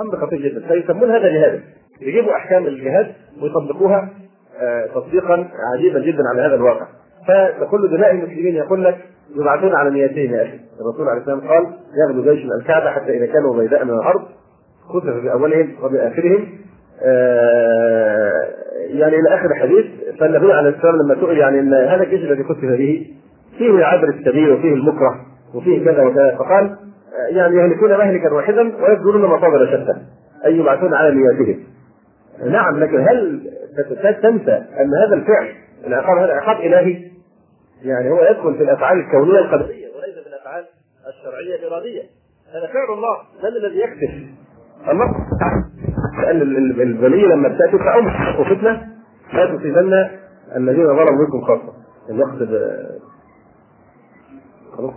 أمر خطير جدا. فيسمون هذا جهادا يجيبوا أحكام الجهاد ويطبقوها آه، تطبيقا عجيبا جدا على هذا الواقع. فكل دماء المسلمين يقول لك يبعثون على نيتين يا أخي الرسول عليه السلام قال يغدو جيش الكعبة حتى إذا كانوا بيداء من الأرض خسف باولهم وبآخرهم. آه يعني إلى آخر الحديث فالنبي عليه السلام لما سئل يعني إن هذا الجيش الذي خسف به فيه عبر السبيل وفيه المكره وفيه كذا وكذا فقال يعني يهلكون مهلكا واحدا ويبذلون مصادر شتى أي يبعثون على نياتهم نعم لكن هل تنسى أن هذا الفعل العقاب هذا عقاب إلهي؟ يعني هو يدخل في الأفعال الكونية القدرية وليس في الأفعال الشرعية الإرادية. هذا فعل الله من الذي يكتف الله. لأن البليه لما بتاتي فاوم وفتنة لا تصيبن الذين ظلموا منكم خاصة. يقصد خلاص.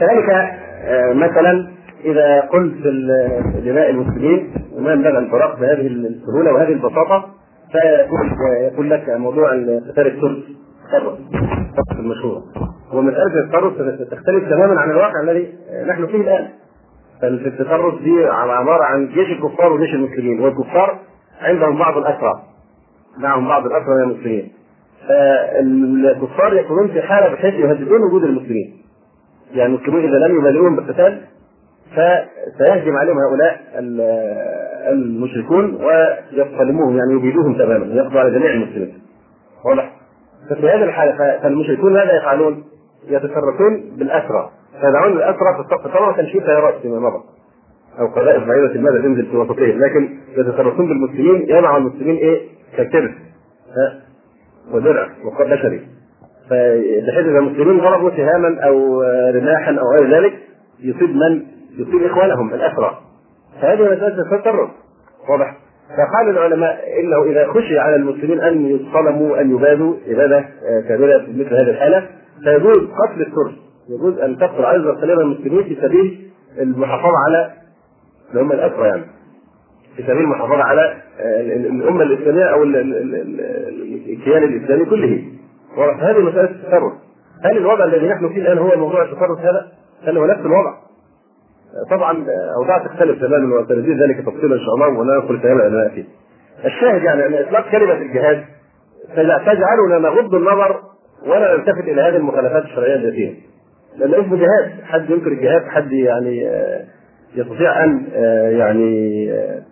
كذلك آه، مثلا إذا قلت دماء المسلمين وما ينبغي ان تراق بهذه السهولة وهذه البساطة فيقول لك موضوع قتال الترك تطرف المشهور. ومساله التطرف تختلف تماما عن الواقع الذي نحن فيه الآن. فالتطرف دي عبارة عن جيش الكفار وجيش المسلمين والكفار عندهم بعض الأسرى. معهم بعض الأسرى من المسلمين. فالكفار يكونون في حالة بحيث يهددون وجود المسلمين. يعني المسلمين إذا لم يبالغوهم بالقتال فسيهجم عليهم هؤلاء المشركون ويصطلموهم يعني يبيدوهم تماما يقضوا على جميع المسلمين. واضح؟ ففي هذه الحالة فالمشركون ماذا يفعلون؟ يتصرفون بالأسرى. فيدعون الأسرى في الصف طبعا كان في طيارات فيما مضى. أو قبائل بعيده ماذا تنزل في وسطهم لكن يتصرفون بالمسلمين يمنع المسلمين إيه؟ كالترس ودرع وقد بشري. فبحيث إذا المسلمين ضربوا سهاما أو رماحا أو غير ذلك يصيب من؟ يصيب إخوانهم الأسرى. فهذه مساله التطرف. واضح؟ فقال العلماء إنه إذا خشي على المسلمين أن يصطلموا أن يبادوا اباده كامله في مثل هذه الحالة فيجوز قتل الترك. يجوز أن تقتل عدد القليل المسلمين في سبيل المحافظة على اللي هم الأسرى يعني. في سبيل المحافظة على الأمة الإسلامية أو الكيان الإسلامي كله. هذه مساله التصرف هل الوضع الذي نحن فيه الآن هو موضوع التصرف هذا؟ هل هو نفس الوضع؟ طبعا أوضاع تختلف تماما وسنزيد ذلك تفصيلا إن شاء الله ولا ندخل كلام العلماء فيه. الشاهد يعني أن إطلاق كلمة الجهاد تجعلنا نغض النظر ولا نلتفت إلى هذه المخالفات الشرعية التي لأن اسمه جهاد حد ينكر الجهاد حد يعني آه، يستطيع أن آه، يعني آه،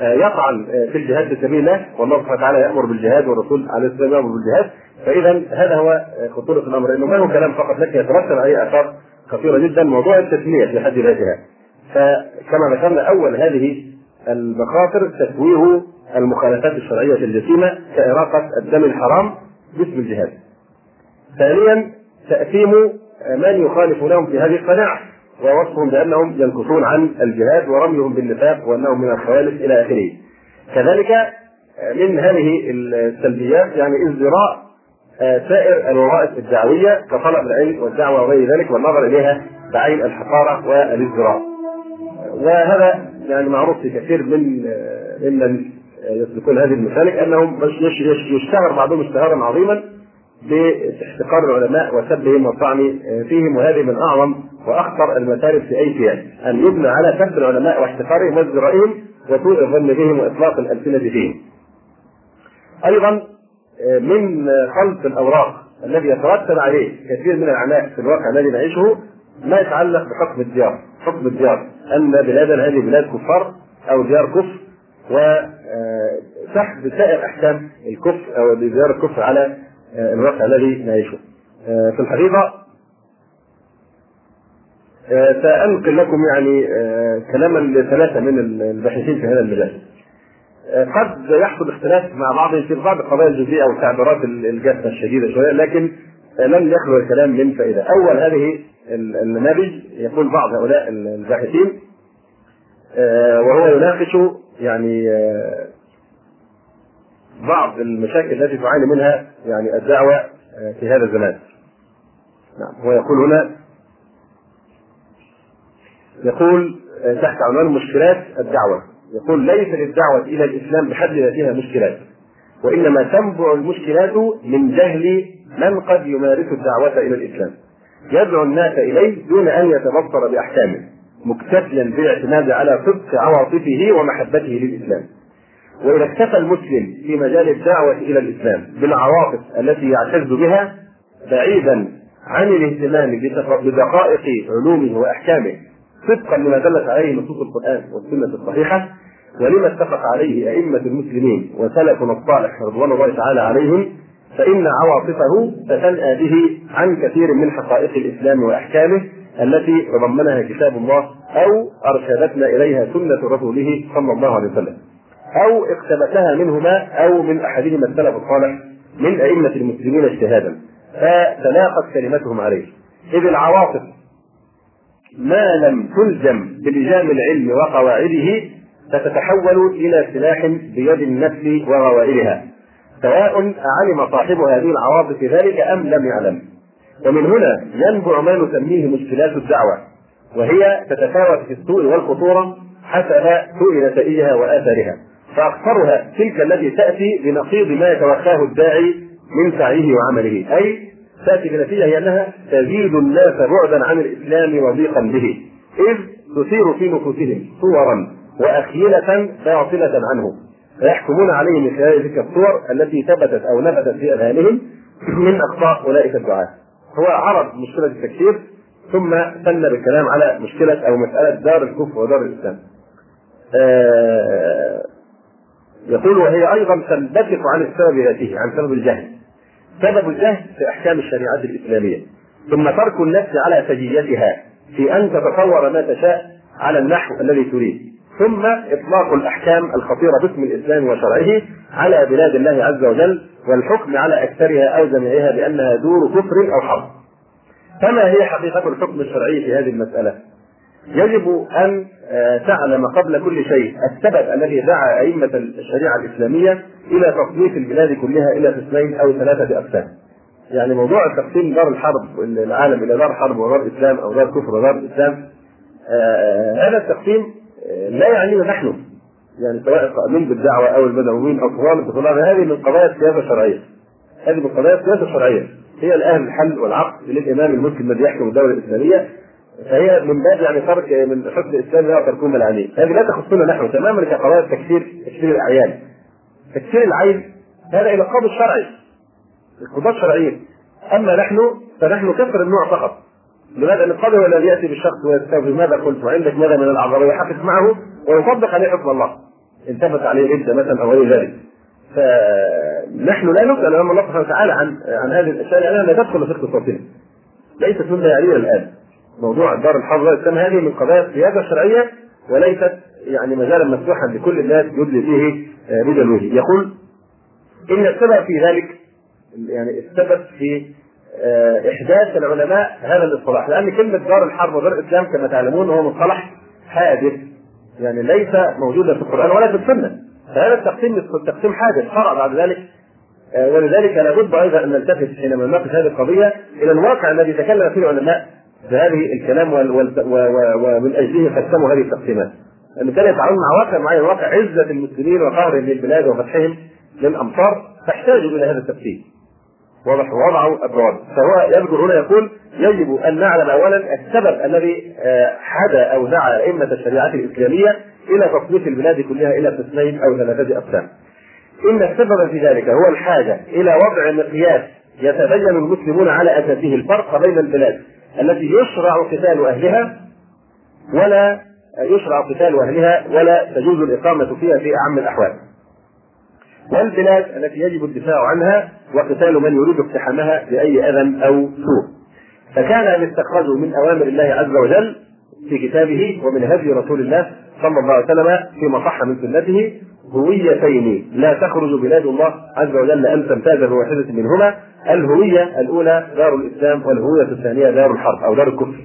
يطعن في الجهاد في سبيل الله والله سبحانه وتعالى يأمر بالجهاد والرسول عليه الصلاه والسلام يأمر بالجهاد. فإذا هذا هو خطورة الأمر. إنه ما هو كلام فقط لكن يترتب عليه آثار خطيرة جدا موضوع التسمية في حد ذاتها. فكما ذكرنا أول هذه المخاطر تسويه المخالفات الشرعية الجسيمه كإراقة الدم الحرام باسم الجهاد. ثانيا تأثيم من يخالف لهم في هذه القناعة. ووصفهم بأنهم ينكصون عن الجهاد ورميهم بالنفاق وأنهم من الخوالف إلى آخره. كذلك من هذه السلبيات يعني ازدراء آه، سائر الوظائف الدعوية كطلب العلم والدعوة وغير ذلك والنظر إليها بعين الحقارة والازدراء. وهذا يعني معروف في كثير من آه، ممن يسلكون هذه المسالك أنهم يشتهر بعضهم اشتهارا عظيما باحتقار العلماء وسبهم والطعن آه، فيهم وهذه من أعظم وأخطر المسالك في أي كيان أن يبنى على سب العلماء واحتقارهم وازدرائهم وسوء الظن بهم وإطلاق الألسنة فيهم. أيضا من خلط الأوراق الذي يترتب عليه كثير من الأعمال في الواقع الذي نعيشه ما يتعلق بحكم الديار، حكم الديار أن بلادنا هذه بلاد كفار أو ديار كفر وسحب سائر أحكام الكفر أو ديار الكفر على الواقع الذي نعيشه. في الحقيقة سأنقل لكم يعني كلاما لثلاثة من الباحثين في هذا المجال. قد يحصل اختلاف مع بعضهم في بعض القضايا الجزئية أو التعبيرات الجافة الشديدة شوية لكن لن يخلو الكلام من فائدة. أول هذه النماذج يقول بعض هؤلاء الباحثين آه، وهو يناقش يعني آه، بعض المشاكل التي تعاني منها يعني الدعوة آه، في هذا الزمان. نعم هو يقول هنا يقول تحت عنوان مشكلات الدعوة. يقول ليس للدعوة إلى الإسلام بحد ذاتها مشكلات وإنما تنبع المشكلات من جهل من قد يمارس الدعوة إلى الإسلام. يدعو الناس إليه دون أن يتبصر بأحكامه مكتفيا بالاعتماد على صدق عواطفه ومحبته للإسلام. وإذا اكتفى المسلم في مجال الدعوة إلى الإسلام بالعواطف التي يعتز بها بعيدا عن الاهتمام بدقائق علومه وأحكامه صدقا لما دلت عليه نصوص القرآن والسنة الصحيحة ولما اتفق عليه أئمة المسلمين وسلفنا الصالح رضوان الله تعالى عليهم فإن عواطفه ستنأى به عن كثير من حقائق الإسلام وأحكامه التي تضمنها كتاب الله أو أرشدتنا إليها سنة رسوله صلى الله عليه وسلم. أو اقتبسها منهما أو من أحدهما السلف الصالح من أئمة المسلمين اجتهادا. فتلاقت كلمتهم عليه. إذ العواطف ما لم تلزم بلجام العلم وقواعده فتتحول إلى سلاح بيد النفس وغوائلها سواء علم صاحب هذه العواطف ذلك أم لم يعلم. ومن هنا ينبع ما نسميه مشكلات الدعوة وهي تتفاوت في السوء والخطورة حسب سوء نتائجها وآثارها. فاكثرها تلك التي تأتي بنقيض ما يتوخاه الداعي من سعيه وعمله أي تأتي بنتيجة هي أنها تزيد الناس بعدا عن الإسلام وضيقا به إذ تثير في نفوسهم صورا وأخيلة باطلة عنه فيحكمون عليه من خلال تلك الصور التي ثبتت أو نبتت في أذهانهم من أخطاء أولئك الدعاه هو عرض مشكلة التكفير ثم سن بالكلام على مشكلة أو مسألة دار الكفر ودار الإسلام. آه يقول وهي أيضا تنبثق عن السبب ذاته عن سبب الجهل. سبب الجهل في أحكام الشريعة الإسلامية ثم ترك النفس على سجيتها في أن تتصور ما تشاء على النحو الذي تريد ثم إطلاق الأحكام الخطيرة باسم الإسلام وشرعه على بلاد الله عز وجل والحكم على أكثرها أو جميعها بأنها دور كفر أو حرب. فما هي حقيقة الحكم الشرعي في هذه المسألة؟ يجب أن تعلم قبل كل شيء السبب الذي دعا أئمة الشريعة الإسلامية إلى تصنيف البلاد كلها إلى قسمين أو ثلاثة أقسام. يعني موضوع تقسيم دار الحرب العالم إلى دار حرب ودار إسلام أو دار كفر ودار إسلام هذا التقسيم لا يعنينا نحن يعني سواء القائمين بالدعوة أو المدعوين أو طوال الطلاب هذه من قضايا السياسة الشرعية. هذه من قضايا السياسة الشرعية هي الان الحل والعقد للإمام المسلم الذي يحكم الدولة الإسلامية فهي من باب يعني ترك من حكم الإسلام لا تركون العين هذه لا تخصنا نحن تماما كقضايا التكفير تكفير الأعيان. تكفير العين هذا إلى القاضي الشرعي القضاة الشرعيين أما نحن فنحن نكفر النوع فقط. لماذا؟ ان القاضي هو الذي يأتي بالشخص ويستوفي ماذا قلت؟ وعندك ماذا من الأعذار؟ ويحقق معه ويطبق عليه حكم الله. ان ثبت عليه رده مثلا أو غير ذلك. فنحن لا نسأل أمام الله سبحانه وتعالى عن عن هذه الأشياء لأنها لا تدخل في اختصاصنا ليست مما يعنينا الآن. موضوع دار الحرب والاسلام هذه من قضايا السياسة الشرعية وليست يعني مجالا مفتوحا لكل الناس يدلي فيه بدلوه يقول إن السبب في ذلك يعني السبب في إحداث العلماء هذا الاصطلاح لأن كلمة دار الحرب ودار الإسلام كما تعلمون هو مصطلح حادث يعني ليس موجودا في القرآن ولا في السنة. فهذا التقسيم تقسيم حادث. شرع بعد ذلك ولذلك لابد أيضا أن نلتفت حينما نناقش هذه القضية إلى الواقع الذي تكلم فيه العلماء بهذه الكلام ومن أجله قسموا هذه التقسيمات. لأن كان يتعاملون مع واقع معين واقع عزة المسلمين وقهرهم للبلاد وفتحهم للأمصار فاحتاجوا إلى هذا التفسير. واضح وضعوا الضوابط فهو يذكر هنا يقول يجب أن نعلم أولا السبب الذي حدا أو دعا أئمة الشريعة الإسلامية إلى تصنيف البلاد كلها إلى قسمين أو ثلاثة أقسام. إن السبب في ذلك هو الحاجة إلى وضع مقياس يتبين المسلمون على أساسه الفرق بين البلاد التي يشرع قتال أهلها ولا يشرع قتال أهلها ولا تجوز الإقامة فيها في أعم الأحوال. والبلاد التي يجب الدفاع عنها وقتال من يريد اقتحامها بأي اذى أو سوء. فكان الاستخراج من أوامر الله عز وجل في كتابه ومن هدي رسول الله صلى الله عليه وسلم فيما صح من سنته هويتين لا تخرج بلاد الله عز وجل ان تمتاز بواحدة منهما الهوية الأولى دار الإسلام والهوية الثانية دار الحرب أو دار الكفر.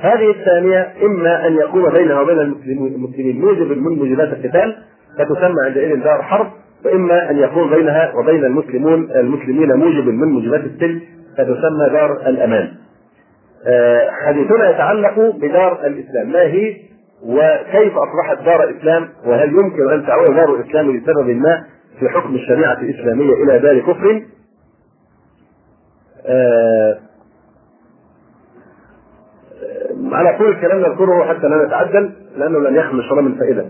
هذه الثانية إما أن يكون بينها وبين المسلمين موجب من موجبات القتال فتسمى عندئذ دار حرب وإما أن يكون بينها وبين المسلمون المسلمين موجب من موجبات السلم فتسمى دار الأمان. حديثنا يتعلق بدار الإسلام ما هي وكيف اصبحت دار إسلام وهل يمكن أن تعود دار الإسلام لسبب ما في حكم الشريعة الإسلامية إلى دار كفر؟ آه على كل الكلام نذكره حتى لا نتعدل لأنه لن يحمل شرم الفائده.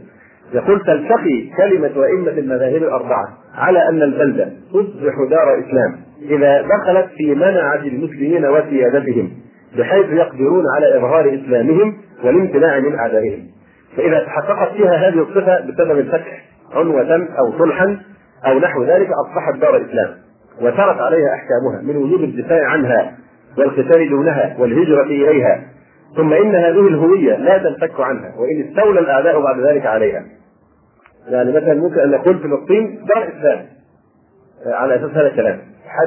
يقول تلتقي كلمة أئمة المذاهب الأربعة على أن البلدة تصبح دار إسلام إذا دخلت في منعة المسلمين وسيادتهم بحيث يقدرون على إظهار إسلامهم والامتناع من أعدائهم. فإذا تحققت فيها هذه الصفة بسبب الفتح عنوة أو صلحا أو نحو ذلك أصبحت دار إسلام وسرت عليها أحكامها من وجوب الدفاع عنها والقتال دونها والهجرة إليها. ثم إن هذه الهوية لا تنفك عنها وإن استولى الأعداء بعد ذلك عليها. يعني مثلا ممكن أن نقول فلسطين دار إسلام. على أساس هذا الكلام.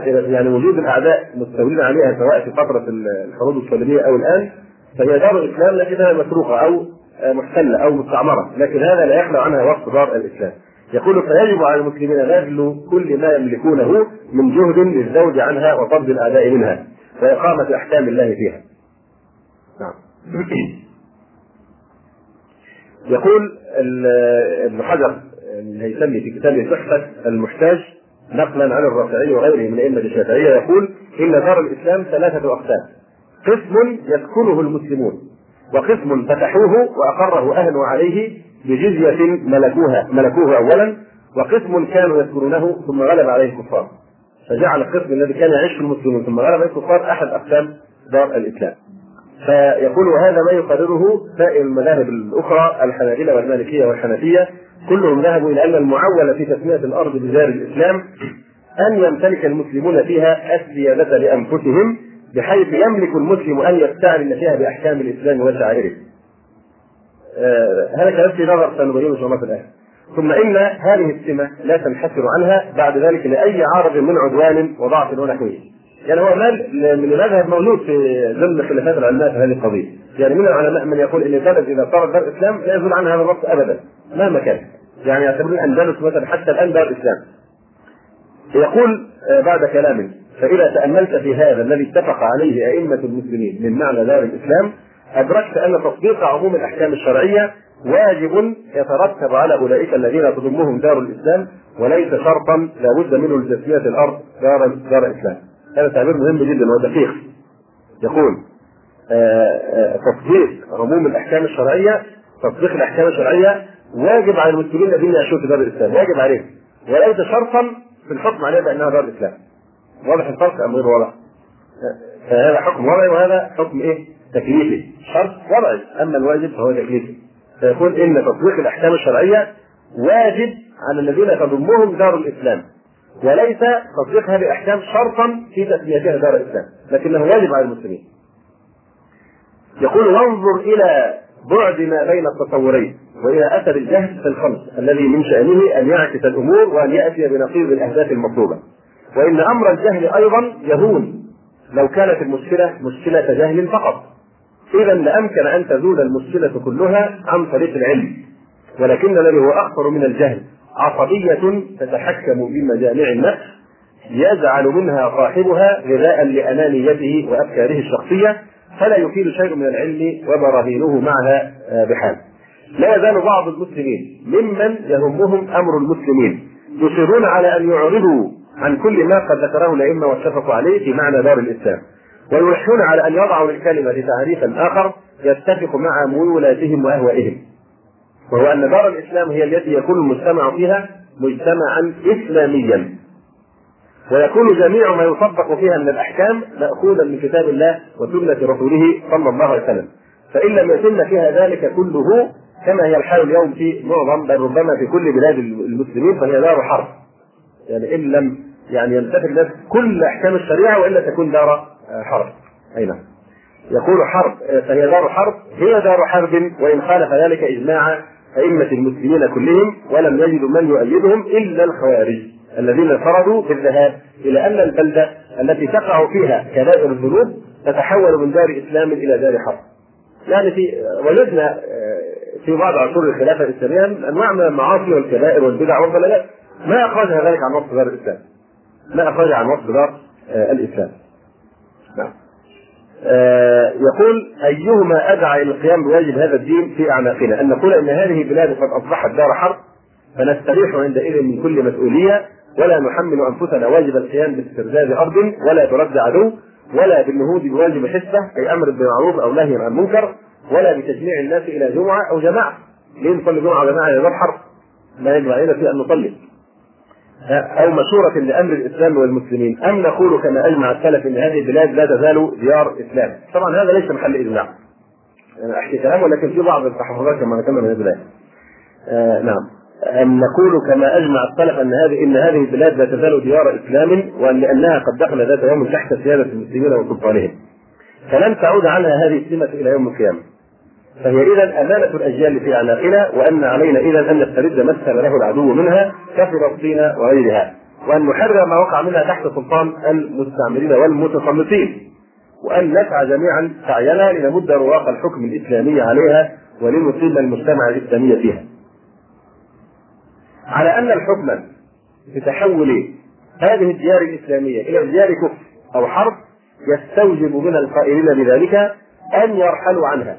يعني وجود الأعداء مستولين عليها سواء في فترة الحروب الصليبية أو الآن فهي دار الإسلام لكنها مسروقة أو محتلة أو مستعمرة لكن هذا لا يخلو عنها وصف دار الإسلام. يقول فيجب على المسلمين بذل كل ما يملكونه من جهد للزوج عنها وطرد الأعداء منها وإقامة أحكام الله فيها. نعم. يقول ابن حجر الهيثمي في كتابه تحفة المحتاج نقلا عن الرافعي وغيره من أئمة الشافعية يقول إن دار الإسلام ثلاثة أقسام قسم يسكنه المسلمون وقسم فتحوه وأقره أهله عليه بجزية ملكوها ملكوه أولا وقسم كانوا يسكنونه ثم غلب عليه الكفار. فجعل القسم الذي كان يعيش المسلمون ثم غلب عليه الكفار أحد أقسام دار الإسلام. فيقول هذا ما يقرره سائر المذاهب الأخرى الحنابلة والمالكية والحنفية كلهم ذهبوا إلى أن المعول في تسمية الأرض بدار الإسلام أن يمتلك المسلمون فيها السياده لأنفسهم بحيث يملك المسلم أن يستعلن فيها بأحكام الإسلام وشعائره. آه هذا كلام في نظر سنبينه إن شاء الله في الآخر. ثم إن هذه السمة لا تنحسر عنها بعد ذلك لأي عارض من عدوان وضعف ونحوه. يعني هو من المذهب موجود في ضمن خلافات العلماء في هذه القضية. يعني من العلماء من يقول إن البلد إذا صارت دار إسلام لا يزول عنها هذا النص ابدا مهما كان. يعني يعتبرون الأندلس مثلا حتى الآن دار إسلام. يقول بعد كلامه فإذا تأملت في هذا الذي اتفق عليه أئمة المسلمين من معنى دار الإسلام أدركت أن تطبيق عموم الأحكام الشرعية واجب يترتب على أولئك الذين تضمهم دار الإسلام وليس شرطا لابد منه لتسمية الأرض دار دار الإسلام. هذا تعبير مهم جدا ودقيق. يقول تطبيق عموم الأحكام الشرعية تطبيق الأحكام الشرعية واجب على المسلمين الذين يعيشون في دار الإسلام، واجب عليهم. وليس شرطا في الحكم عليها بأنها دار الإسلام. واضح الفرق أم غير واضح؟ فهذا حكم وضعي وهذا حكم إيه؟ تكليفي شرط وضعي أما الواجب فهو تكليفي فيقول إن تطبيق الأحكام الشرعية واجب على الذين تضمهم دار الإسلام وليس تطبيق هذه الاحكام شرطا في تسميتها دار الإسلام لكنه واجب على المسلمين. يقول وانظر إلى بعد ما بين التصورين وإلى أثر الجهل في الخمس الذي من شأنه أن يعكس الأمور وأن يأتي بنقيض الأهداف المطلوبة. وإن أمر الجهل أيضا يهون لو كانت المشكلة مشكلة جهل فقط. إذا لأمكن أن تزول المشكلة كلها عن طريق العلم ولكن الذي هو أخطر من الجهل. عصبية تتحكم بمجامع النفس يجعل منها صاحبها غذاء لأنانيته وأفكاره الشخصية فلا يفيد شيء من العلم وبراهينه معها بحال. لا يزال بعض المسلمين ممن يهمهم أمر المسلمين يصرون على أن يعرضوا عن كل ما قد ذكره الأئمة واتفقوا عليه في معنى دار الإسلام ويلحون على أن يضعوا للكلمة تعريفا آخر يتفق مع ميولاتهم وأهوائهم. وهو أن دار الإسلام هي التي يكون المجتمع فيها مجتمعا إسلاميا. ويكون جميع ما يطبق فيها من الأحكام مأخوذا من كتاب الله وسنة رسوله صلى الله عليه وسلم. فإن لم يتم فيها ذلك كله كما هي الحال اليوم في معظم بل ربما في كل بلاد المسلمين فهي دار حرب. يعني إن لم يعني يمتثل الناس كل أحكام الشريعة وإلا تكون دار حرب. أي نعم. يقول حرب فهي دار حرب هي دار حرب وإن خالف ذلك اجماع أئمة المسلمين كلهم ولم يجدوا من يؤيدهم إلا الخوارج الذين فرضوا بالذهاب إلى أن البلدة التي تقع فيها كبائر الذنوب تتحول من دار إسلام إلى دار حرب. يعني في وجدنا في بعض عصور الخلافة الإسلامية أنواع من المعاصي والكبائر والبدع والضلالات ما أخرجها ذلك عن وصف دار الإسلام. ما أخرجها عن وصف دار آه الإسلام. نعم. آه يقول أيهما أدعى إلى القيام بواجب هذا الدين في اعناقنا؟ أن نقول إن هذه البلاد قد أصبحت دار حرب فنستريح عندئذ من كل مسؤولية ولا نحمل أنفسنا واجب القيام باسترداد أرض ولا برد عدو ولا بالنهوض بواجب حسبة أي أمر بالمعروف أو نهي عن المنكر ولا بتجميع الناس إلى جمعة أو جماعة. ليه نصلي جمعة وجماعة إلى حرب لا يجب علينا في أن نصلي. أو مشورة لأمر الإسلام والمسلمين. أم نقول كما أجمع السلف إن هذه البلاد لا تزال ديار إسلام. طبعا هذا ليس محل اجماع أنا أحكي كلام ولكن في بعض التحفظات كما ذكرنا من البداية. آه نعم. أن نقول كما أجمع السلف أن هذه أن هذه البلاد لا تزال ديار إسلام وأن لأنها قد دخل ذات يوم تحت سيادة المسلمين وسلطانهم. فلن تعود عنها هذه السمة إلى يوم القيامة. فهي إذا أمانة الأجيال في أعناقنا وأن علينا إذا أن نسترد ما له العدو منها كفلسطين وغيرها وأن نحرر ما وقع منها تحت سلطان المستعمرين والمتسلطين وأن نسعى جميعا سعينا لنمد رواق الحكم الإسلامي عليها ولنقيم المجتمع الإسلامي فيها. على أن الحكم بتحول هذه الديار الإسلامية إلى ديار كفر أو حرب يستوجب من القائلين بذلك أن يرحلوا عنها.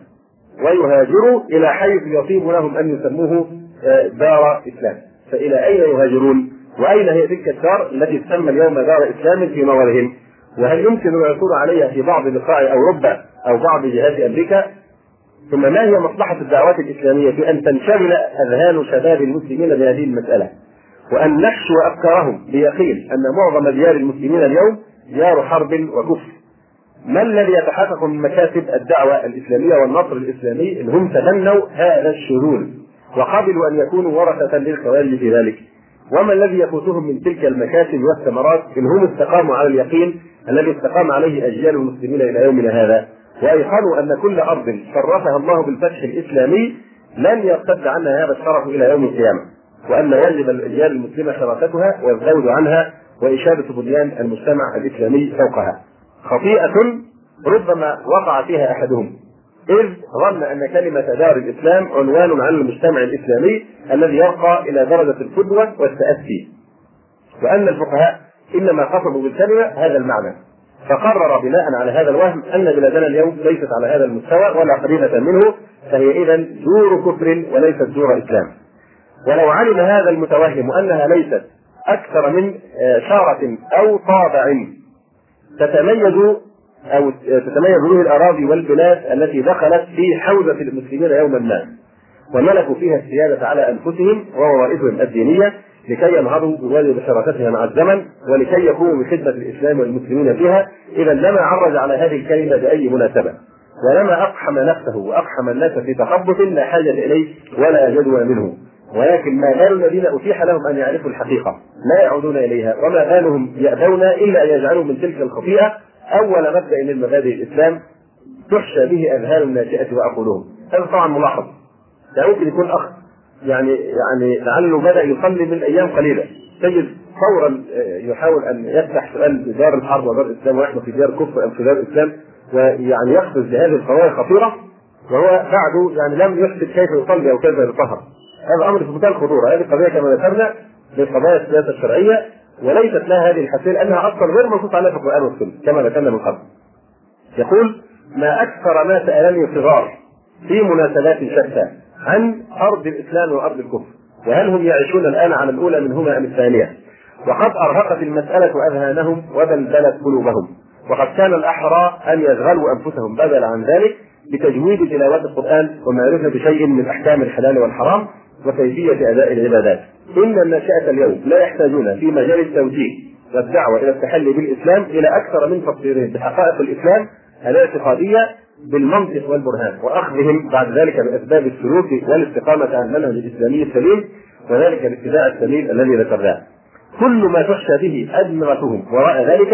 ويهاجروا إلى حيث يطيب لهم أن يسموه آه، دار إسلام فإلى أين يهاجرون؟ وأين هي تلك الدار التي تسمى اليوم دار إسلام في نظرهم؟ وهل يمكن العثور عليها في بعض بقاع أوروبا أو بعض جهات أمريكا ثم ما هي مصلحة الدعوات الإسلامية في أن تنشغل أذهان شباب المسلمين بهذه المسألة وأن نحشو أفكارهم بيقين أن معظم ديار المسلمين اليوم ديار حرب وكفر ما الذي يتحقق من مكاسب الدعوة الإسلامية والنصر الإسلامي إن هم تبنوا هذا الشذوذ وقبلوا أن يكونوا ورثة للخوارج في ذلك؟ وما الذي يفوتهم من تلك المكاسب والثمرات إن هم استقاموا على اليقين الذي استقام عليه أجيال المسلمين إلى يومنا هذا؟ وأيقنوا أن كل أرض شرفها الله بالفتح الإسلامي لن يرتد عنها هذا الشرف إلى يوم القيامة وأن واجب الأجيال المسلمة شرافتها والزود عنها وإشادة بنيان المجتمع الإسلامي فوقها. خطيئة ربما وقع فيها أحدهم. إذ ظن أن كلمة دار الإسلام عنوان على المجتمع الإسلامي الذي يرقى إلى درجة القدوة والتأسي. وأن الفقهاء إنما قصدوا بالكلمة هذا المعنى. فقرر بناء على هذا الوهم أن بلادنا اليوم ليست على هذا المستوى ولا قريبة منه فهي اذا دور كفر وليست دور إسلام. ولو علم هذا المتوهم أنها ليست أكثر من آه، شارة أو طابع تتميز أو تتميز به الأراضي والبلاد التي دخلت في حوزة المسلمين يوما ما وملكوا فيها السيادة على أنفسهم ووظائفهم الدينية لكي ينهضوا بواجب شراكتها مع الزمن ولكي يقوموا بخدمة الإسلام والمسلمين فيها. إذا لما عرج على هذه الكلمة بأي مناسبة ولما أقحم نفسه وأقحم الناس في تخبط لا حاجة إليه ولا جدوى منه. ولكن ما بال الذين أتيح لهم أن يعرفوا الحقيقة. لا يعودون إليها وما بالهم يأبون إلا أن يجعلوا من تلك الخطيئة أول مبدأ من مبادئ الإسلام تحشى به أذهان الناشئة وعقولهم هذا طبعا ملاحظ. لا يمكن يكون أخ يعني يعني لعله بدأ يصلي من أيام قليلة. تجد فورا آه، يحاول أن يفتح سؤال دار الحرب ودار الإسلام ونحن في دار كفر ام في دار الإسلام ويعني يقفز بهذه القضايا الخطيرة وهو بعده يعني لم يحسن كيف يصلي أو كيف يتطهر. هذا أمر في منتهى الخطورة. هذه القضية كما ذكرنا من قضايا السياسة الشرعية وليست لها هذه الحساسيه لأنها أصلا غير منصوص عليها في القرآن والسنة كما ذكرنا من قبل. يقول ما أكثر ما سألني صغار في مناسبات شتى عن أرض الإسلام وأرض الكفر وهل هم يعيشون الآن على الأولى منهما أم الثانية؟ وقد أرهقت المسألة أذهانهم وبلبلت قلوبهم وقد كان الأحرى أن يشغلوا أنفسهم بدلا عن ذلك بتجويد تلاوات القرآن ومعرفة بشيء من أحكام الحلال والحرام وكيفية أداء العبادات إن الناشئه اليوم لا يحتاجون في مجال التوجيه والدعوة إلى التحلي بالإسلام إلى أكثر من تفسيرهم بحقائق الإسلام الاعتقاديه بالمنطق والبرهان وأخذهم بعد ذلك بأسباب السلوك والاستقامة على المنهج الاسلامي السليم وذلك الاتباع السليم الذي ذكرناه. كل ما تخشى به أدمغتهم وراء ذلك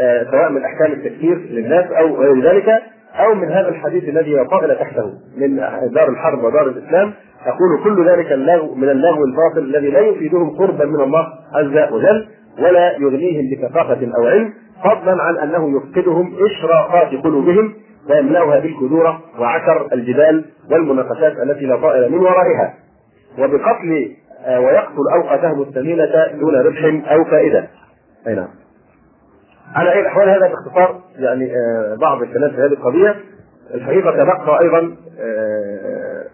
آه سواء من أحكام التكفير للناس أو غير ذلك أو من هذا الحديث الذي يطغل تحته من دار الحرب ودار الإسلام أقول كل ذلك اللغو من اللغو الباطل الذي لا يفيدهم قربا من الله عز وجل ولا يغنيهم بثقافة أو علم فضلا عن أنه يفقدهم إشراقات قلوبهم ويملأها بالكدورة وعكر الجبال والمناقشات التي لا طائر من ورائها. وبقتل آه، ويقتل أوقاتهم الثمينة دون ربح أو فائدة. أي نعم. على أي الأحوال هذا باختصار يعني آه، بعض الكلام في هذه القضية. الحقيقة تبقى أيضا آه،